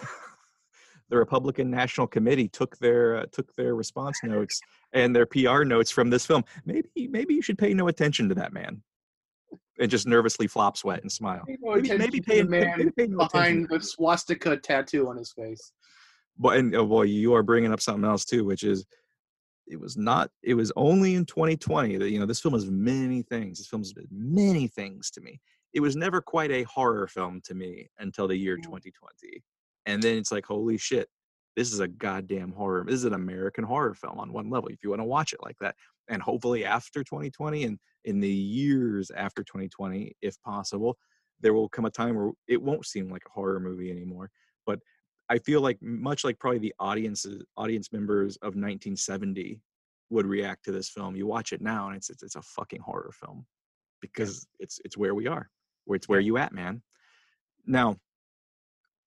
the republican national committee took their uh, took their response notes and their pr notes from this film maybe maybe you should pay no attention to that man and just nervously flop sweat and smile maybe, maybe to pay, the maybe man pay behind the swastika tattoo on his face. But and oh boy, you are bringing up something else too, which is it was not. It was only in 2020 that you know this film has many things. This film has been many things to me. It was never quite a horror film to me until the year mm. 2020, and then it's like, holy shit, this is a goddamn horror. This is an American horror film on one level. If you want to watch it like that, and hopefully after 2020 and in the years after 2020, if possible, there will come a time where it won't seem like a horror movie anymore. But I feel like much like probably the audiences audience members of 1970 would react to this film. You watch it now and it's it's, it's a fucking horror film because it's it's where we are. Where it's where you at, man. Now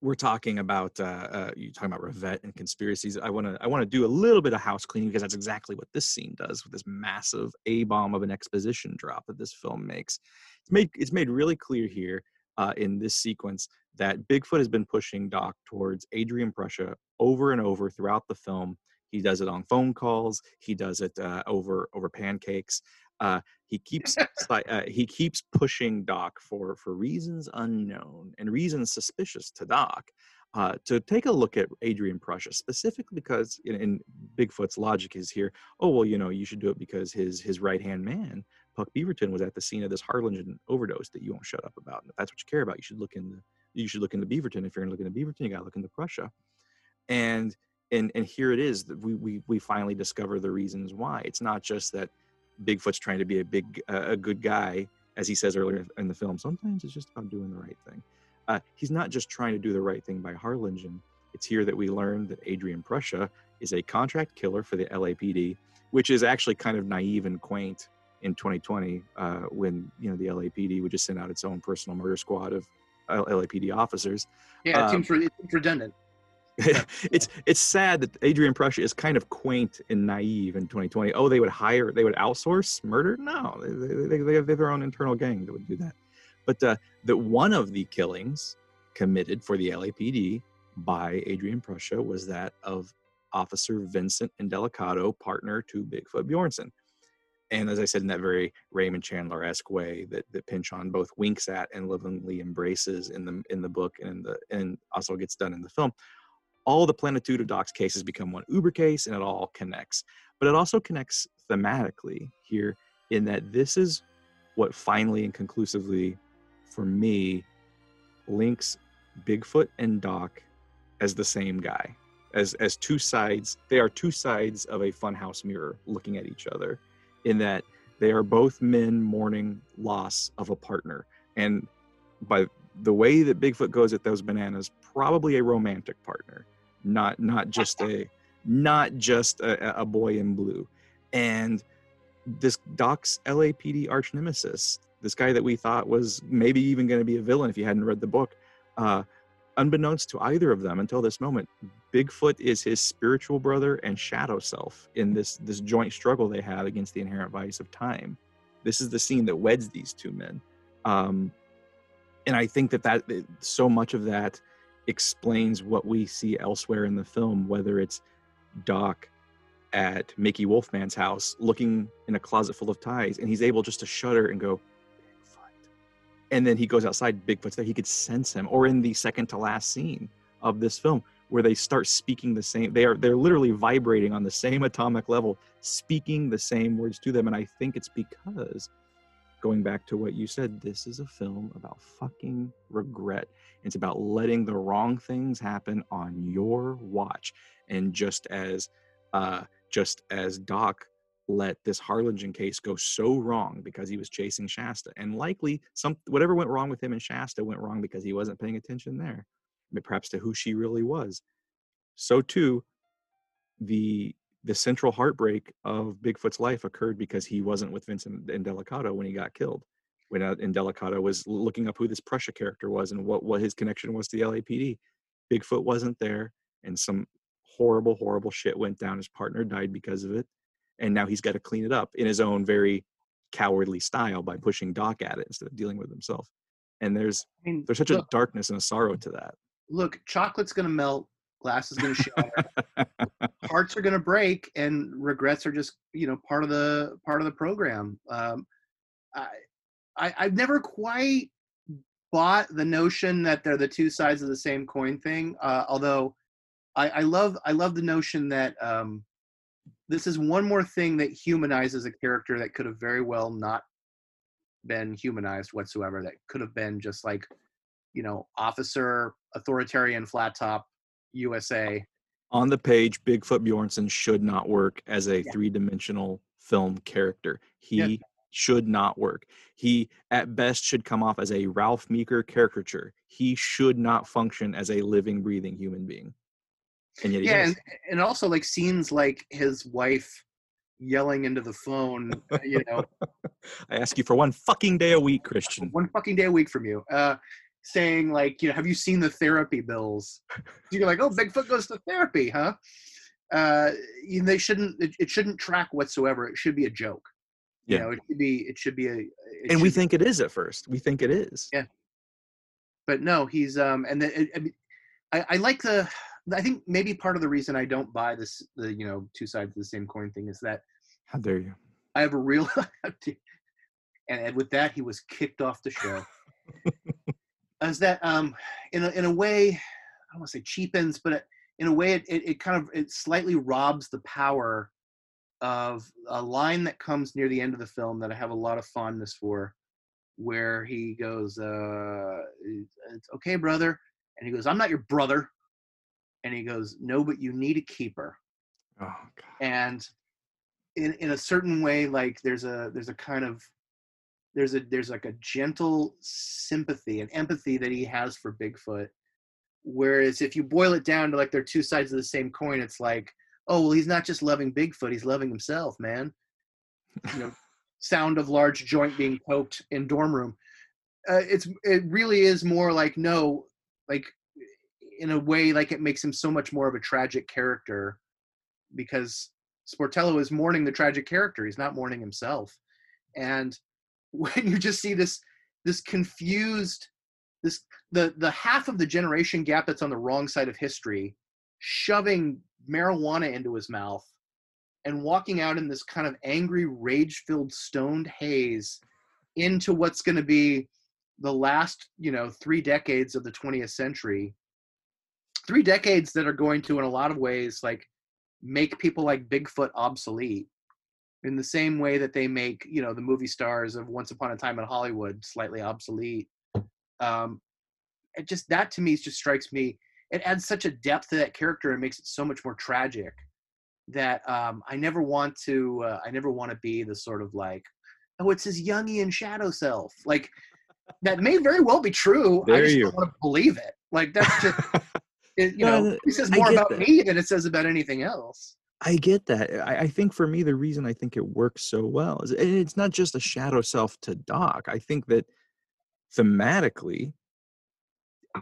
we're talking about uh, uh you talking about Rivette and conspiracies. I want to I want to do a little bit of house cleaning because that's exactly what this scene does with this massive a bomb of an exposition drop that this film makes. It's made it's made really clear here uh, in this sequence that Bigfoot has been pushing Doc towards Adrian Prussia over and over throughout the film. He does it on phone calls. He does it uh, over over pancakes. Uh, he keeps uh, he keeps pushing Doc for for reasons unknown and reasons suspicious to Doc uh, to take a look at Adrian Prussia specifically because in, in Bigfoot's logic is here. Oh well, you know you should do it because his his right hand man Puck Beaverton was at the scene of this Harlingen overdose that you won't shut up about. And if that's what you care about, you should look into you should look into Beaverton. If you're going to look into Beaverton, you got to look into Prussia. And and and here it is that we we we finally discover the reasons why. It's not just that Bigfoot's trying to be a big uh, a good guy, as he says earlier in the film. Sometimes it's just about doing the right thing. Uh, he's not just trying to do the right thing by Harlingen. It's here that we learn that Adrian Prussia is a contract killer for the LAPD, which is actually kind of naive and quaint in 2020 uh, when you know the LAPD would just send out its own personal murder squad of uh, LAPD officers. Yeah, it Um, it seems redundant. it's it's sad that Adrian Prussia is kind of quaint and naive in 2020. Oh, they would hire, they would outsource murder? No, they, they, they, have their own internal gang that would do that. But uh, that one of the killings committed for the LAPD by Adrian Prussia was that of Officer Vincent Indelicato, partner to Bigfoot Bjornson. And as I said, in that very Raymond Chandler-esque way that, that Pynchon both winks at and lovingly embraces in the in the book and in the and also gets done in the film, all the plenitude of Doc's cases become one Uber case and it all connects. But it also connects thematically here in that this is what finally and conclusively, for me, links Bigfoot and Doc as the same guy. As, as two sides, they are two sides of a funhouse mirror looking at each other, in that they are both men mourning loss of a partner. And by the way that Bigfoot goes at those bananas, probably a romantic partner not not just a not just a, a boy in blue and this doc's lapd arch nemesis this guy that we thought was maybe even going to be a villain if you hadn't read the book uh, unbeknownst to either of them until this moment, Bigfoot is his spiritual brother and shadow self in this this joint struggle they have against the inherent vice of time. This is the scene that weds these two men, um, and I think that that so much of that explains what we see elsewhere in the film, whether it's Doc at Mickey Wolfman's house looking in a closet full of ties, and he's able just to shudder and go, Bigfoot. And then he goes outside, Bigfoot's there. He could sense him. Or in the second to last scene of this film, where they start speaking the same, they are they're literally vibrating on the same atomic level, speaking the same words to them. And I think it's because going back to what you said, this is a film about fucking regret. It's about letting the wrong things happen on your watch. And just as uh, just as Doc let this Harlingen case go so wrong because he was chasing Shasta, and likely some whatever went wrong with him and Shasta went wrong because he wasn't paying attention there, perhaps to who she really was. So too, the the central heartbreak of Bigfoot's life occurred because he wasn't with Vincent Indelicato when he got killed. When uh, Indelicato was looking up who this Prussia character was and what what his connection was to the LAPD, Bigfoot wasn't there, and some horrible, horrible shit went down. His partner died because of it. And now he's got to clean it up in his own very cowardly style by pushing Doc at it instead of dealing with himself. And there's I mean, there's such look, a darkness and a sorrow to that. look, chocolate's gonna melt, glass is gonna shatter, hearts are gonna break, and regrets are just you know part of the part of the program. Um, I, I I've never quite bought the notion that they're the two sides of the same coin thing. Uh, although I, I love I love the notion that um, this is one more thing that humanizes a character that could have very well not been humanized whatsoever. That could have been just like, you know, officer, authoritarian, flat top, USA. On the page, Bigfoot Bjornson should not work as a Yeah. three-dimensional film character. He Yeah. should not work. He at best should come off as a Ralph Meeker caricature. He should not function as a living, breathing human being. And yet he Yeah, and, and also like scenes like his wife yelling into the phone, uh, you know, I ask you for one fucking day a week, Christian. one fucking day a week from you, uh, saying like, you know, have you seen the therapy bills? You're like, oh, Bigfoot goes to therapy, huh? Uh, you know, they shouldn't. It, it shouldn't track whatsoever. It should be a joke. You Yeah. know, it should be. It should be a. And we should be- think it is at first. We think it is. Yeah. but no, he's um, and then I, mean, I, I like the. I think maybe part of the reason I don't buy this, the you know, two sides of the same coin thing is that How dare you? I have a real. and, and with that, he was kicked off the show. As that, um, in a, in a way, I don't want to say cheapens, but in a way, it, it, it kind of it slightly robs the power of a line that comes near the end of the film that I have a lot of fondness for, where he goes, uh, "It's okay, brother," and he goes, "I'm not your brother," and he goes, "No, but you need a keeper." Oh God. and in in a certain way like there's a there's a kind of there's a there's like a gentle sympathy and empathy that he has for bigfoot whereas if you boil it down to like they're two sides of the same coin it's like oh well he's not just loving bigfoot he's loving himself man you know sound of large joint being poked in dorm room uh, it's it really is more like no like in a way like it makes him so much more of a tragic character because Sportello is mourning the tragic character. He's not mourning himself. And when you just see this this confused this the the half of the generation gap that's on the wrong side of history shoving marijuana into his mouth and walking out in this kind of angry rage-filled stoned haze into what's going to be the last, you know, 3 decades of the 20th century. 3 decades that are going to in a lot of ways like make people like Bigfoot obsolete in the same way that they make, you know, the movie stars of Once Upon a Time in Hollywood slightly obsolete. Um, it just that to me just strikes me. It adds such a depth to that character and makes it so much more tragic that um, I never want to. Uh, I never want to be the sort of like, oh, it's his Jungian shadow self. Like that may very well be true. I There just you- don't want to believe it. Like that's just. It, you No, know, it says more about that. me than it says about anything else. I get that. Eh, I, I think for me, the reason I think it works so well is and it's not just a shadow self to Doc. I think that thematically,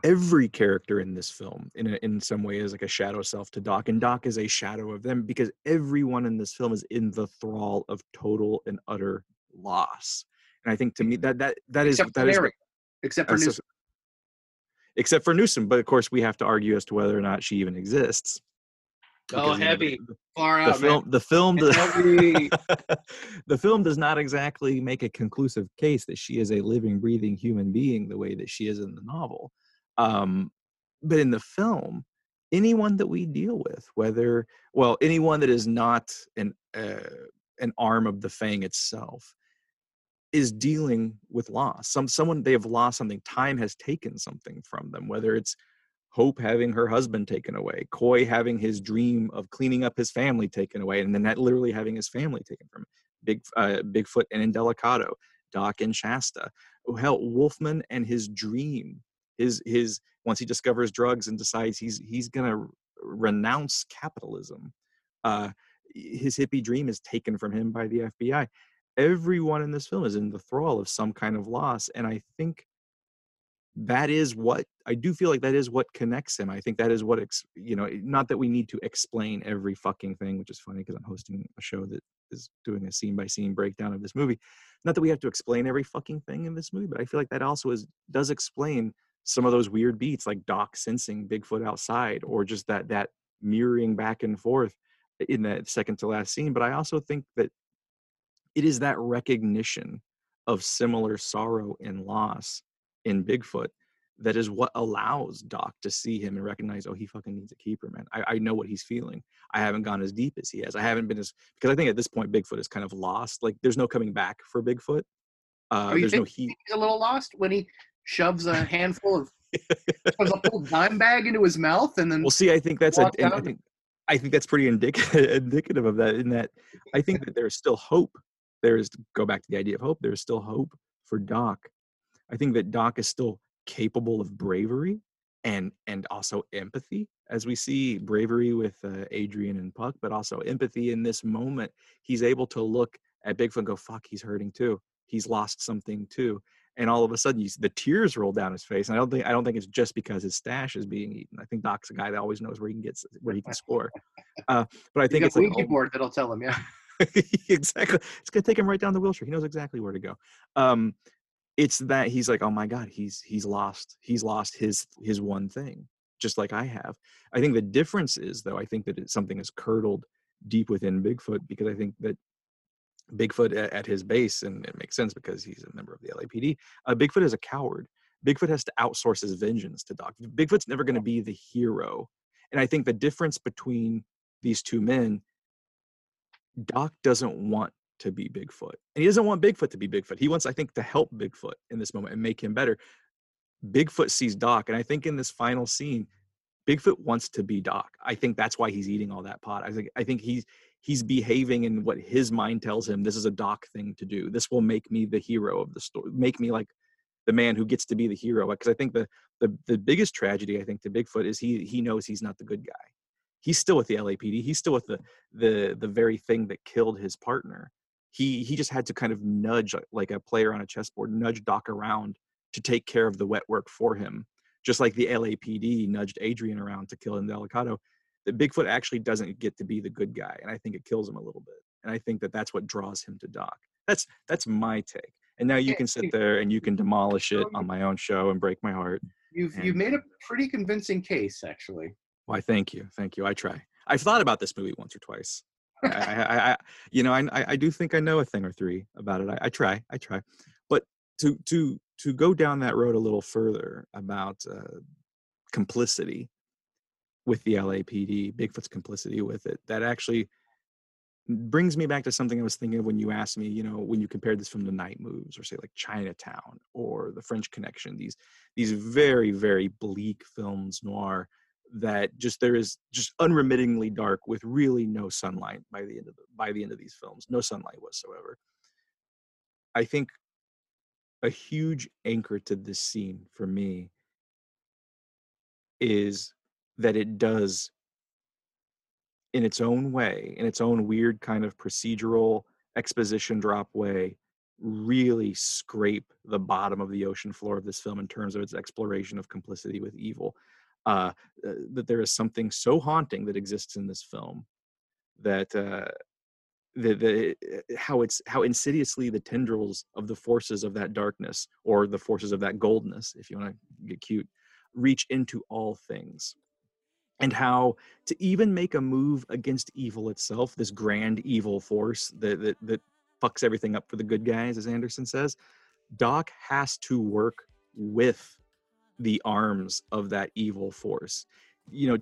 every character in this film in a, in some way is like a shadow self to Doc, and Doc is a shadow of them because everyone in this film is in the thrall of total and utter loss. And I think to me that that that is Except for that is. Except for Newsom. except for Newsom. But of course, we have to argue as to whether or not she even exists. Oh, know, the- heavy. Far the out, film man. the film does, the film does not exactly make a conclusive case that she is a living breathing human being the way that she is in the novel um but in the film anyone that we deal with whether well anyone that is not an uh, an arm of the fang itself is dealing with loss some someone they have lost something time has taken something from them whether it's Hope having her husband taken away, Coy having his dream of cleaning up his family taken away, and then that literally having his family taken from him. Big uh, Bigfoot and Indelicato, Doc and Shasta. Oh, hell, Wolfman and his dream, his his once he discovers drugs and decides he's he's gonna renounce capitalism. Uh, his hippie dream is taken from him by the FBI. Everyone in this film is in the thrall of some kind of loss, and I think that is what I do feel like that is what connects him. I think that is what ex, you know, not that we need to explain every fucking thing, which is funny because I'm hosting a show that is doing a scene by scene breakdown of this movie. Not that we have to explain every fucking thing in this movie, but I feel like that also is does explain some of those weird beats like Doc sensing Bigfoot outside or just that that mirroring back and forth in that second to last scene. But I also think that it is that recognition of similar sorrow and loss in Bigfoot that is what allows Doc to see him and recognize, oh, he fucking needs a keeper, man. I, I know what he's feeling. I haven't gone as deep as he has. I haven't been as because I think at this point Bigfoot is kind of lost. Like there's no coming back for Bigfoot. Uh, Oh, you there's no heat. he's a little lost when he shoves a handful of shoves a full dime bag into his mouth and then Well, see, I think that's a, I think I think that's pretty indicative indicative of that. In that, I think that there's still hope. There is go back to the idea of hope. There's still hope for Doc. I think that Doc is still capable of bravery and and also empathy, as we see bravery with uh, Adrian and Puck, but also empathy in this moment. He's able to look at Bigfoot and go, "Fuck, he's hurting too. He's lost something too." And all of a sudden, you see the tears roll down his face. And I don't think I don't think it's just because his stash is being eaten. I think Doc's a guy that always knows where he can get where he can score. Uh, but I think it's a like, Ouija oh, board that'll tell him, yeah. exactly. It's gonna take him right down the wheelchair. He knows exactly where to go. Um, it's that he's like, oh my god, he's he's lost. He's lost his his one thing, just like I have. I think the difference is though. I think that it's something is curdled deep within Bigfoot because I think that Bigfoot at, at his base, and it makes sense because he's a member of the LAPD. Uh, Bigfoot is a coward. Bigfoot has to outsource his vengeance to Doc. Bigfoot's never going to be the hero, and I think the difference between these two men Doc doesn't want to be Bigfoot. And he doesn't want Bigfoot to be Bigfoot. He wants, I think, to help Bigfoot in this moment and make him better. Bigfoot sees Doc. And I think in this final scene, Bigfoot wants to be Doc. I think that's why he's eating all that pot. I think I think he's he's behaving in what his mind tells him this is a Doc thing to do. This will make me the hero of the story. Make me like the man who gets to be the hero. Because I think the the the biggest tragedy I think to Bigfoot is he he knows he's not the good guy. He's still with the LAPD. He's still with the the the very thing that killed his partner. He he just had to kind of nudge like- like a player on a chessboard, nudge Doc around to take care of the wet work for him. Just like the LAPD nudged Adrian around to kill Indelicato, that Bigfoot actually doesn't get to be the good guy, and I think it kills him a little bit. And I think that that's what draws him to Doc. That's that's my take. And now you can sit there and you can demolish it on my own show and break my heart. You've And- you've made a pretty convincing case, actually. Why? Thank you, thank you. I try. I've thought about this movie once or twice. I, I, you know, I, I I do think I know a thing or three about it. I, I try, I try. But to to to go down that road a little further about uh, complicity with the LAPD, Bigfoot's complicity with it, that actually brings me back to something I was thinking of when you asked me, you know, when you compared this from the Night Moves or say like Chinatown or The French Connection, these these very very bleak films noir that just there is just unremittingly dark with really no sunlight by the end of the, by the end of these films, no sunlight whatsoever. I think a huge anchor to this scene for me is that it does in its own way, in its own weird kind of procedural exposition drop way, really scrape the bottom of the ocean floor of this film in terms of its exploration of complicity with evil. Uh, uh, that there is something so haunting that exists in this film that uh, the, the how it's how insidiously the tendrils of the forces of that darkness or the forces of that goldness, if you want to get cute, reach into all things. And how to even make a move against evil itself, this grand evil force that that, that fucks everything up for the good guys, as Anderson says, Doc has to work with the arms of that evil force. You know,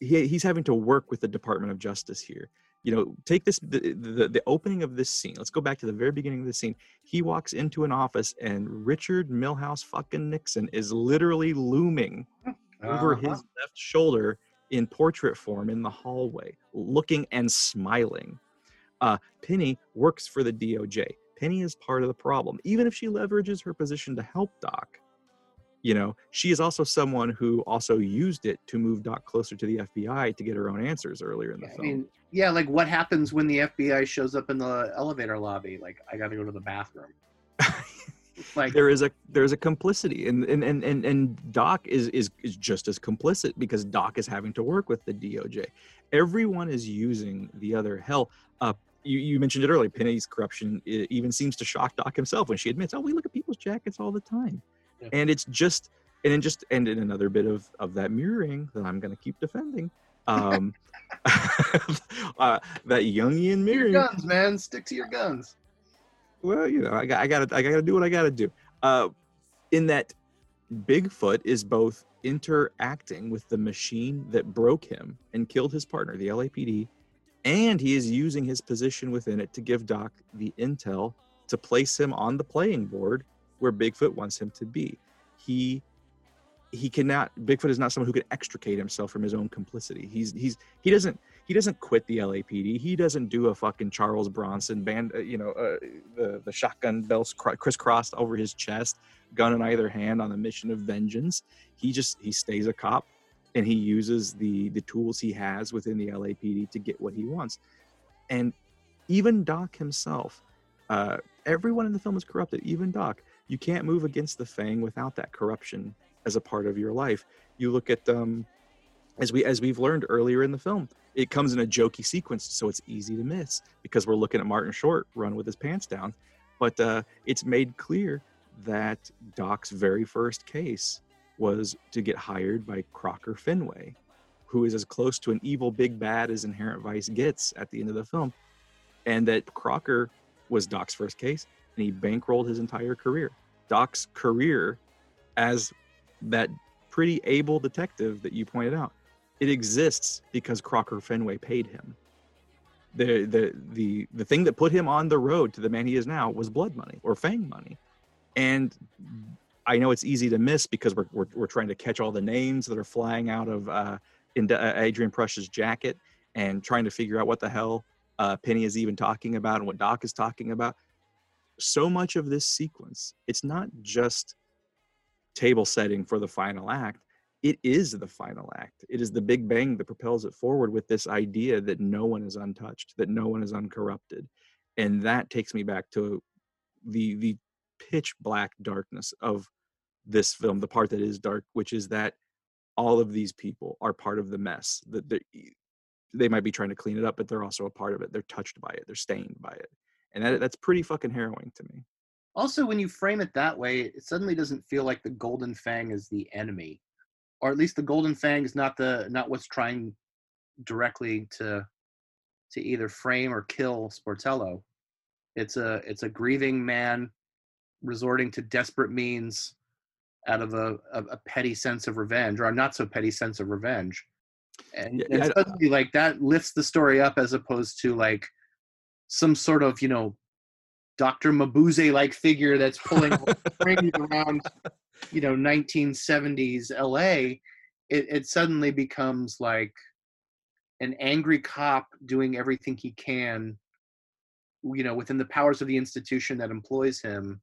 he, he's having to work with the Department of Justice here. You know, take this the, the the opening of this scene. Let's go back to the very beginning of the scene. He walks into an office and Richard Milhous fucking Nixon is literally looming over Uh-huh. his left shoulder in portrait form in the hallway, looking and smiling. Uh, Penny works for the DOJ. Penny is part of the problem, even if she leverages her position to help Doc. You know, she is also someone who also used it to move Doc closer to the FBI to get her own answers earlier in the I film. mean, yeah, like what happens when the FBI shows up in the elevator lobby? Like, I got to go to the bathroom. like, there is a there's a complicity and and and and, and doc is, is is just as complicit because doc is having to work with the doj everyone is using the other hell uh you, you mentioned it earlier penny's corruption i- even seems to shock doc himself when she admits oh we look at people's jackets all the time Yeah. and it's just and then just and in another bit of of that mirroring that i'm going to keep defending um uh, that jungian your mirroring guns, man. Stick to your guns. well, you know, I got, I got to, I got to do what I got to do. Uh, in that, Bigfoot is both interacting with the machine that broke him and killed his partner, the LAPD, and he is using his position within it to give Doc the intel to place him on the playing board where Bigfoot wants him to be. He he cannot Bigfoot is not someone who can extricate himself from his own complicity. He's he's he doesn't he doesn't quit the LAPD. He doesn't do a fucking Charles Bronson band, uh, you know, uh, the the shotgun belts cr- crisscrossed over his chest, gun in either hand on a mission of vengeance. He just he stays a cop, and he uses the the tools he has within the LAPD to get what he wants. And even Doc himself, uh, everyone in the film is corrupted. Even Doc, you can't move against the Fang without that corruption as a part of your life. You look at um, as we as we've learned earlier in the film, it comes in a jokey sequence, so it's easy to miss because we're looking at Martin Short run with his pants down. But uh, it's made clear that Doc's very first case was to get hired by Crocker Fenway, who is as close to an evil big bad as Inherent Vice gets at the end of the film, and that Crocker was Doc's first case, and he bankrolled his entire career. Doc's career as that pretty able detective that you pointed out it exists because Crocker Fenway paid him. The the the the thing that put him on the road to the man he is now was blood money or fang money. And I know it's easy to miss because we're we're, we're trying to catch all the names that are flying out of uh, into uh, Adrian Prussia's jacket and trying to figure out what the hell uh, Penny is even talking about and what Doc is talking about. So much of this sequence, it's not just table setting for the final act it is the final act. It is the big bang that propels it forward with this idea that no one is untouched, that no one is uncorrupted. And that takes me back to the the pitch black darkness of this film, the part that is dark, which is that all of these people are part of the mess. That they they might be trying to clean it up, but they're also a part of it. They're touched by it. They're stained by it. And that, that's pretty fucking harrowing to me. Also, when you frame it that way, it suddenly doesn't feel like the Golden Fang is the enemy, or at least the Golden Fang is not the not what's trying directly to to either frame or kill Sportello. It's a it's a grieving man resorting to desperate means out of a, a, a petty sense of revenge or a not so petty sense of revenge. And, Yeah, and suddenly like that lifts the story up as opposed to like some sort of, you know, Dr. Mabuse like figure that's pulling strings around, you know, 1970s LA. It, it suddenly becomes like an angry cop doing everything he can, you know, within the powers of the institution that employs him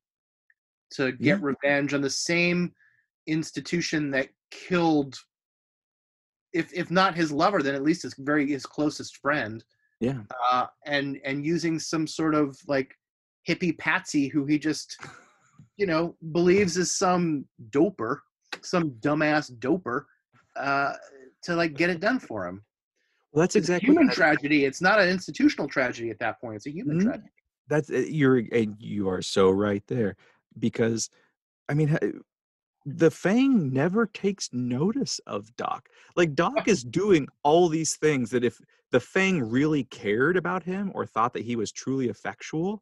to get Yeah. revenge on the same institution that killed if if not his lover then at least his very his closest friend Yeah. uh and and using some sort of like hippie patsy who he just, you know, believes is some doper, some dumbass doper, uh, to like get it done for him. Well, that's It's a exactly human tragedy. It's not an institutional tragedy at that point. It's a human Mm. tragedy. That's uh, you're and you are so right there because I mean the Fang never takes notice of Doc. Like Doc is doing all these things that if the Fang really cared about him or thought that he was truly effectual,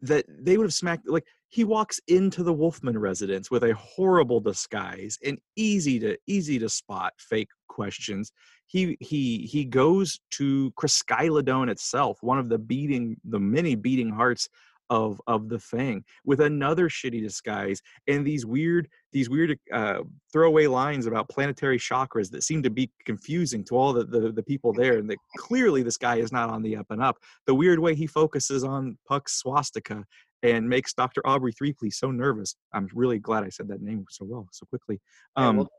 that they would have smacked like he walks into the Wolfman residence with a horrible disguise and easy to easy to spot fake questions. He he he goes to Chryskylodon itself, one of the beating the many beating hearts of of the thing with another shitty disguise and these weird these weird uh, throwaway lines about planetary chakras that seem to be confusing to all the, the the people there, and that clearly this guy is not on the up and up. The weird way he focuses on Puck's swastika and makes Dr. Aubrey Threeply so nervous. I'm really glad I said that name so well so quickly. Yeah, Um, well-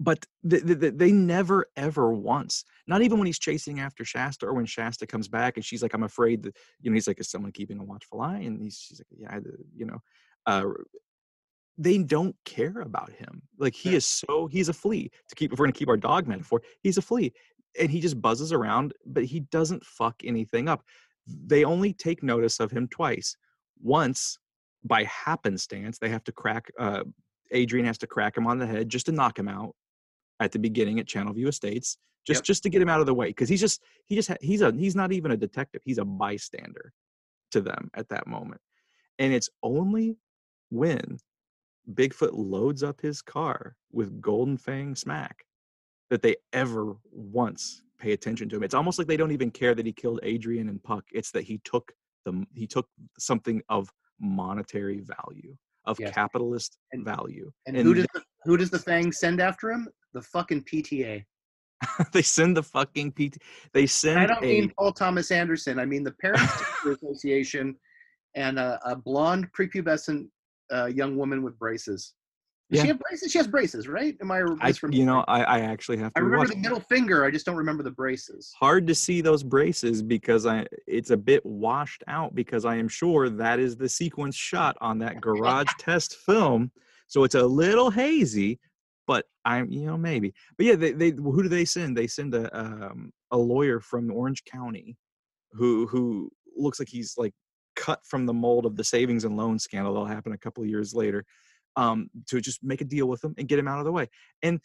but th- th- th- they never ever once not even when he's chasing after shasta or when shasta comes back and she's like i'm afraid that you know he's like is someone keeping a watchful eye and he's she's like yeah you know uh they don't care about him like he Yeah. is so he's a flea to keep if we're going to keep our dog metaphor he's a flea and he just buzzes around but he doesn't fuck anything up they only take notice of him twice once by happenstance they have to crack uh adrian has to crack him on the head just to knock him out at the beginning at Channelview Estates, just Yep. just to get him out of the way, because he's just he just ha- he's a he's not even a detective, he's a bystander to them at that moment, and it's only when Bigfoot loads up his car with Golden Fang smack that they ever once pay attention to him. It's almost like they don't even care that he killed Adrian and Puck. It's that he took the he took something of monetary value, of Yes. capitalist And- value, And, who does the, who does the Fang send after him? The fucking PTA. they send the fucking PT. They send I don't a. mean Paul Thomas Anderson. I mean the Parents Association and a, a blonde prepubescent uh, young woman with braces. Does she Yeah. have braces? She has braces, right? Am I? I, you know, I, I actually have I remember the middle finger. I just don't remember the braces. Hard to see those braces because I it's a bit washed out because I am sure that is the sequence shot on that garage test film. So it's a little hazy, but I'm you know maybe. But yeah, they, they who do they send? They send a um, a lawyer from Orange County who who looks like he's like cut from the mold of the savings and loan scandal that'll happen a couple of years later um, to just make a deal with him and get him out of the way. And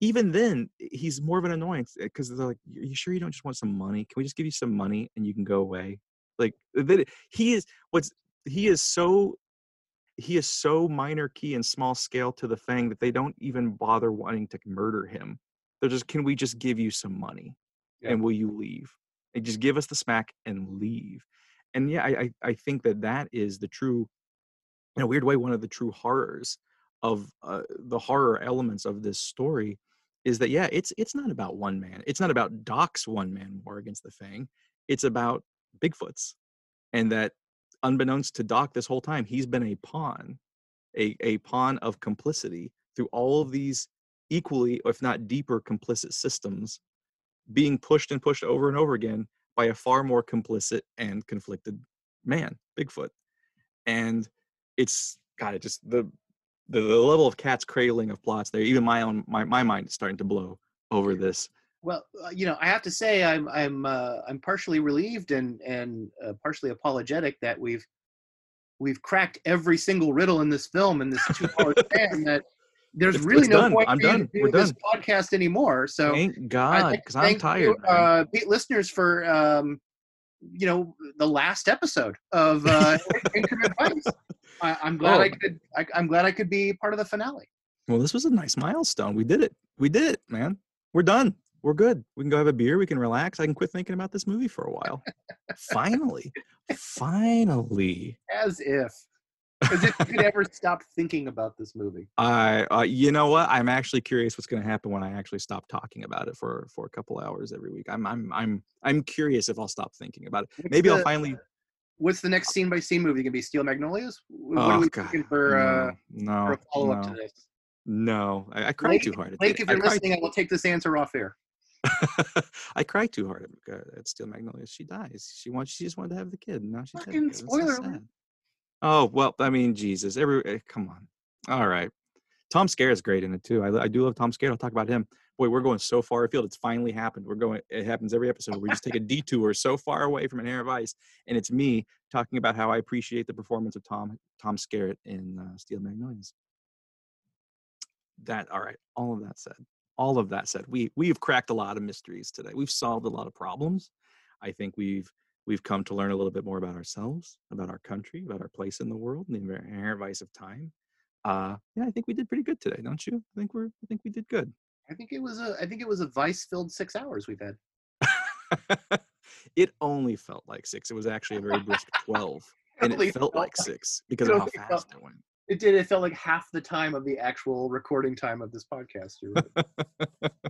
even then, he's more of an annoyance because they're like, "Are you sure you don't just want some money? Can we just give you some money and you can go away?" Like he is what's he is so he is so minor key and small scale to the thing that they don't even bother wanting to murder him. They're just, "Can we just give you some money Yeah. and will you leave? And just give us the smack and leave." And yeah, I I, I think that that is the true in a weird way one of the true horrors of uh, the horror elements of this story is that yeah it's it's not about one man it's not about doc's one man war against the fang it's about bigfoot's and that unbeknownst to doc this whole time he's been a pawn a, a pawn of complicity through all of these equally if not deeper complicit systems being pushed and pushed over and over again by a far more complicit and conflicted man bigfoot and it's God, it just the, the the level of cat's cradling of plots there. Even my own my my mind is starting to blow over this. Well, uh, you know, I have to say I'm I'm uh, I'm partially relieved and and uh, partially apologetic that we've we've cracked every single riddle in this film in this two hour span. That there's It's- really it's no done. point I'm for you done. to do We're this done. podcast anymore. So Thank God, because I'm tired. you, uh, listeners, for um, you know the last episode of uh, Increment Vice. I, I'm glad I Oh. could. I, I'm glad I could be part of the finale. well, this was a nice milestone. We did it. We did it, man. We're done. We're good. We can go have a beer. We can relax. I can quit thinking about this movie for a while. Finally, finally. As if, as if you could ever stop thinking about this movie. I, uh, you know what? I'm actually curious what's going to happen when I actually stop talking about it for for a couple hours every week. I'm I'm I'm I'm curious if I'll stop thinking about it. What's Maybe I'll finally. What's the next scene by scene movie? Gonna be Steel Magnolias? What Oh are we God, thinking for, uh, no, for a follow up no, to this? no. I, I cried Blake- too hard. Blake, if you're listening, I will take this answer off air. I cried too hard at, uh, at Steel Magnolias. She dies. She wants. She just wanted to have the kid. Now she's Fucking kid. It's so spoiler Oh well, I mean, Jesus, every eh, come on. All right, Tom Skerritt is great in it too. I, I do love Tom Skerritt. I'll talk about him. Boy, we're going so far afield. It's finally happened. We're going. It happens every episode. We just take a detour so far away from Inherent Vice, and it's me talking about how I appreciate the performance of Tom Tom Skerritt in uh, Steel Magnolias. That all right. All of that said, all of that said, we we've cracked a lot of mysteries today. We've solved a lot of problems. I think we've we've come to learn a little bit more about ourselves, about our country, about our place in the world, and the inherent vice of time. Uh, yeah, I think we did pretty good today, don't you? I think we're I think we did good. I think it was a I think it was a vice filled six hours we've had. it only felt like six. It was actually a very brisk twelve, and it felt like six because of how fast it went. It did. It felt like half the time of the actual recording time of this podcast. Right.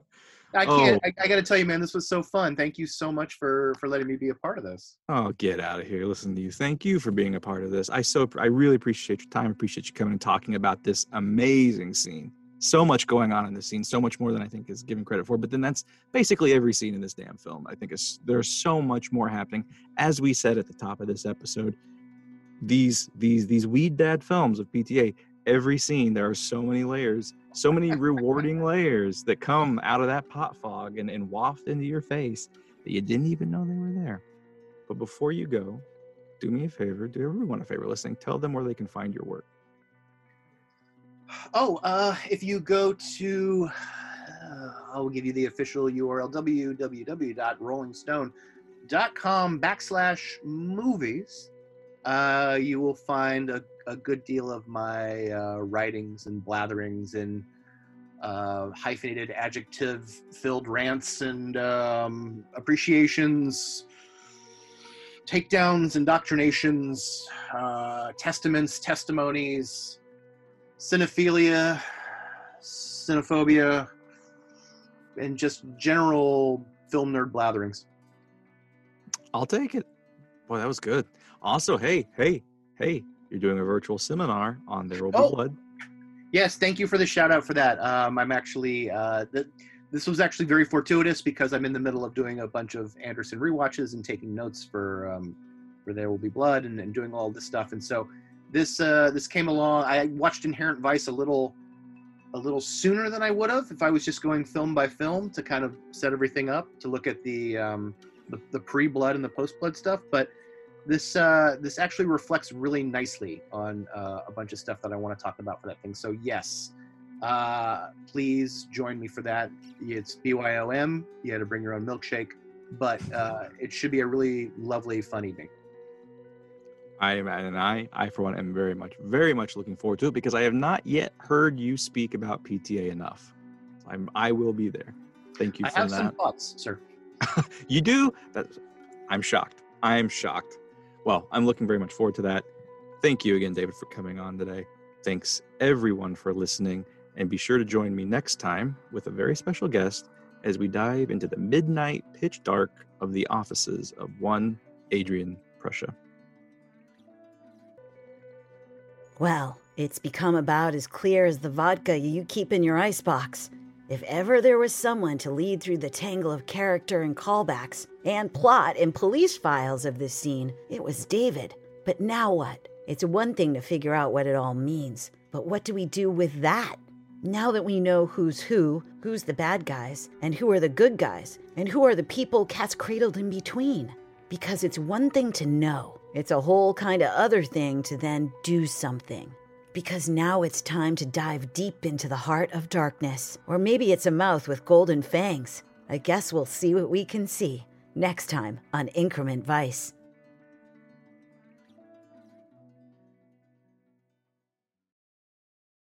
I can't. Oh. I, I got to tell you, man, this was so fun. Thank you so much for for letting me be a part of this. Oh, get out of here! Listen to you. Thank you for being a part of this. I so I really appreciate your time. Appreciate you coming and talking about this amazing scene. So much going on in this scene. So much more than I think is given credit for. But then that's basically every scene in this damn film. I think is there's so much more happening. As we said at the top of this episode, these these these weed dad films of PTA. Every scene there are so many layers, so many rewarding layers that come out of that pot fog and, and waft into your face that you didn't even know they were there. But before you go, do me a favor, do everyone a favor listening, tell them where they can find your work. Oh, uh, if you go to, uh, I'll give you the official URL www.rollingstone.com backslash movies. Uh, you will find a, a good deal of my uh, writings and blatherings and uh, hyphenated adjective filled rants and um, appreciations, takedowns, indoctrinations, uh, testaments, testimonies cinephilia, cinephobia, and just general film nerd blatherings. I'll take it. Boy, that was good. Also, hey, hey, hey, you're doing a virtual seminar on There Will Be Oh. Blood. Yes, thank you for the shout out for that. Um, I'm actually uh, th- this was actually very fortuitous because I'm in the middle of doing a bunch of Anderson rewatches and taking notes for um, for There Will Be Blood and, and doing all this stuff. And so this uh, this came along. I watched Inherent Vice a little a little sooner than I would have if I was just going film by film to kind of set everything up to look at the um, the, the pre blood and the post blood stuff. But this uh, this actually reflects really nicely on uh, a bunch of stuff that I want to talk about for that thing. So yes, uh, please join me for that. It's BYOM. You had to bring your own milkshake, but uh, it should be a really lovely, fun evening. I am, and I, I for one, am very much, very much looking forward to it because I have not yet heard you speak about PTA enough. I'm, I will be there. Thank you I for have that. some thoughts, sir. You do? That, I'm shocked. I am shocked. Well, I'm looking very much forward to that. Thank you again, David, for coming on today. Thanks everyone for listening, and be sure to join me next time with a very special guest as we dive into the midnight pitch dark of the offices of one Adrian Prussia. Well, it's become about as clear as the vodka you keep in your icebox. If ever there was someone to lead through the tangle of character and callbacks and plot and police files of this scene, it was David. But now what? It's one thing to figure out what it all means, but what do we do with that? Now that we know who's who, who's the bad guys, and who are the good guys, and who are the people cats cradled in between. Because it's one thing to know, it's a whole kind of other thing to then do something. Because now it's time to dive deep into the heart of darkness. Or maybe it's a mouth with golden fangs. I guess we'll see what we can see next time on Increment Vice.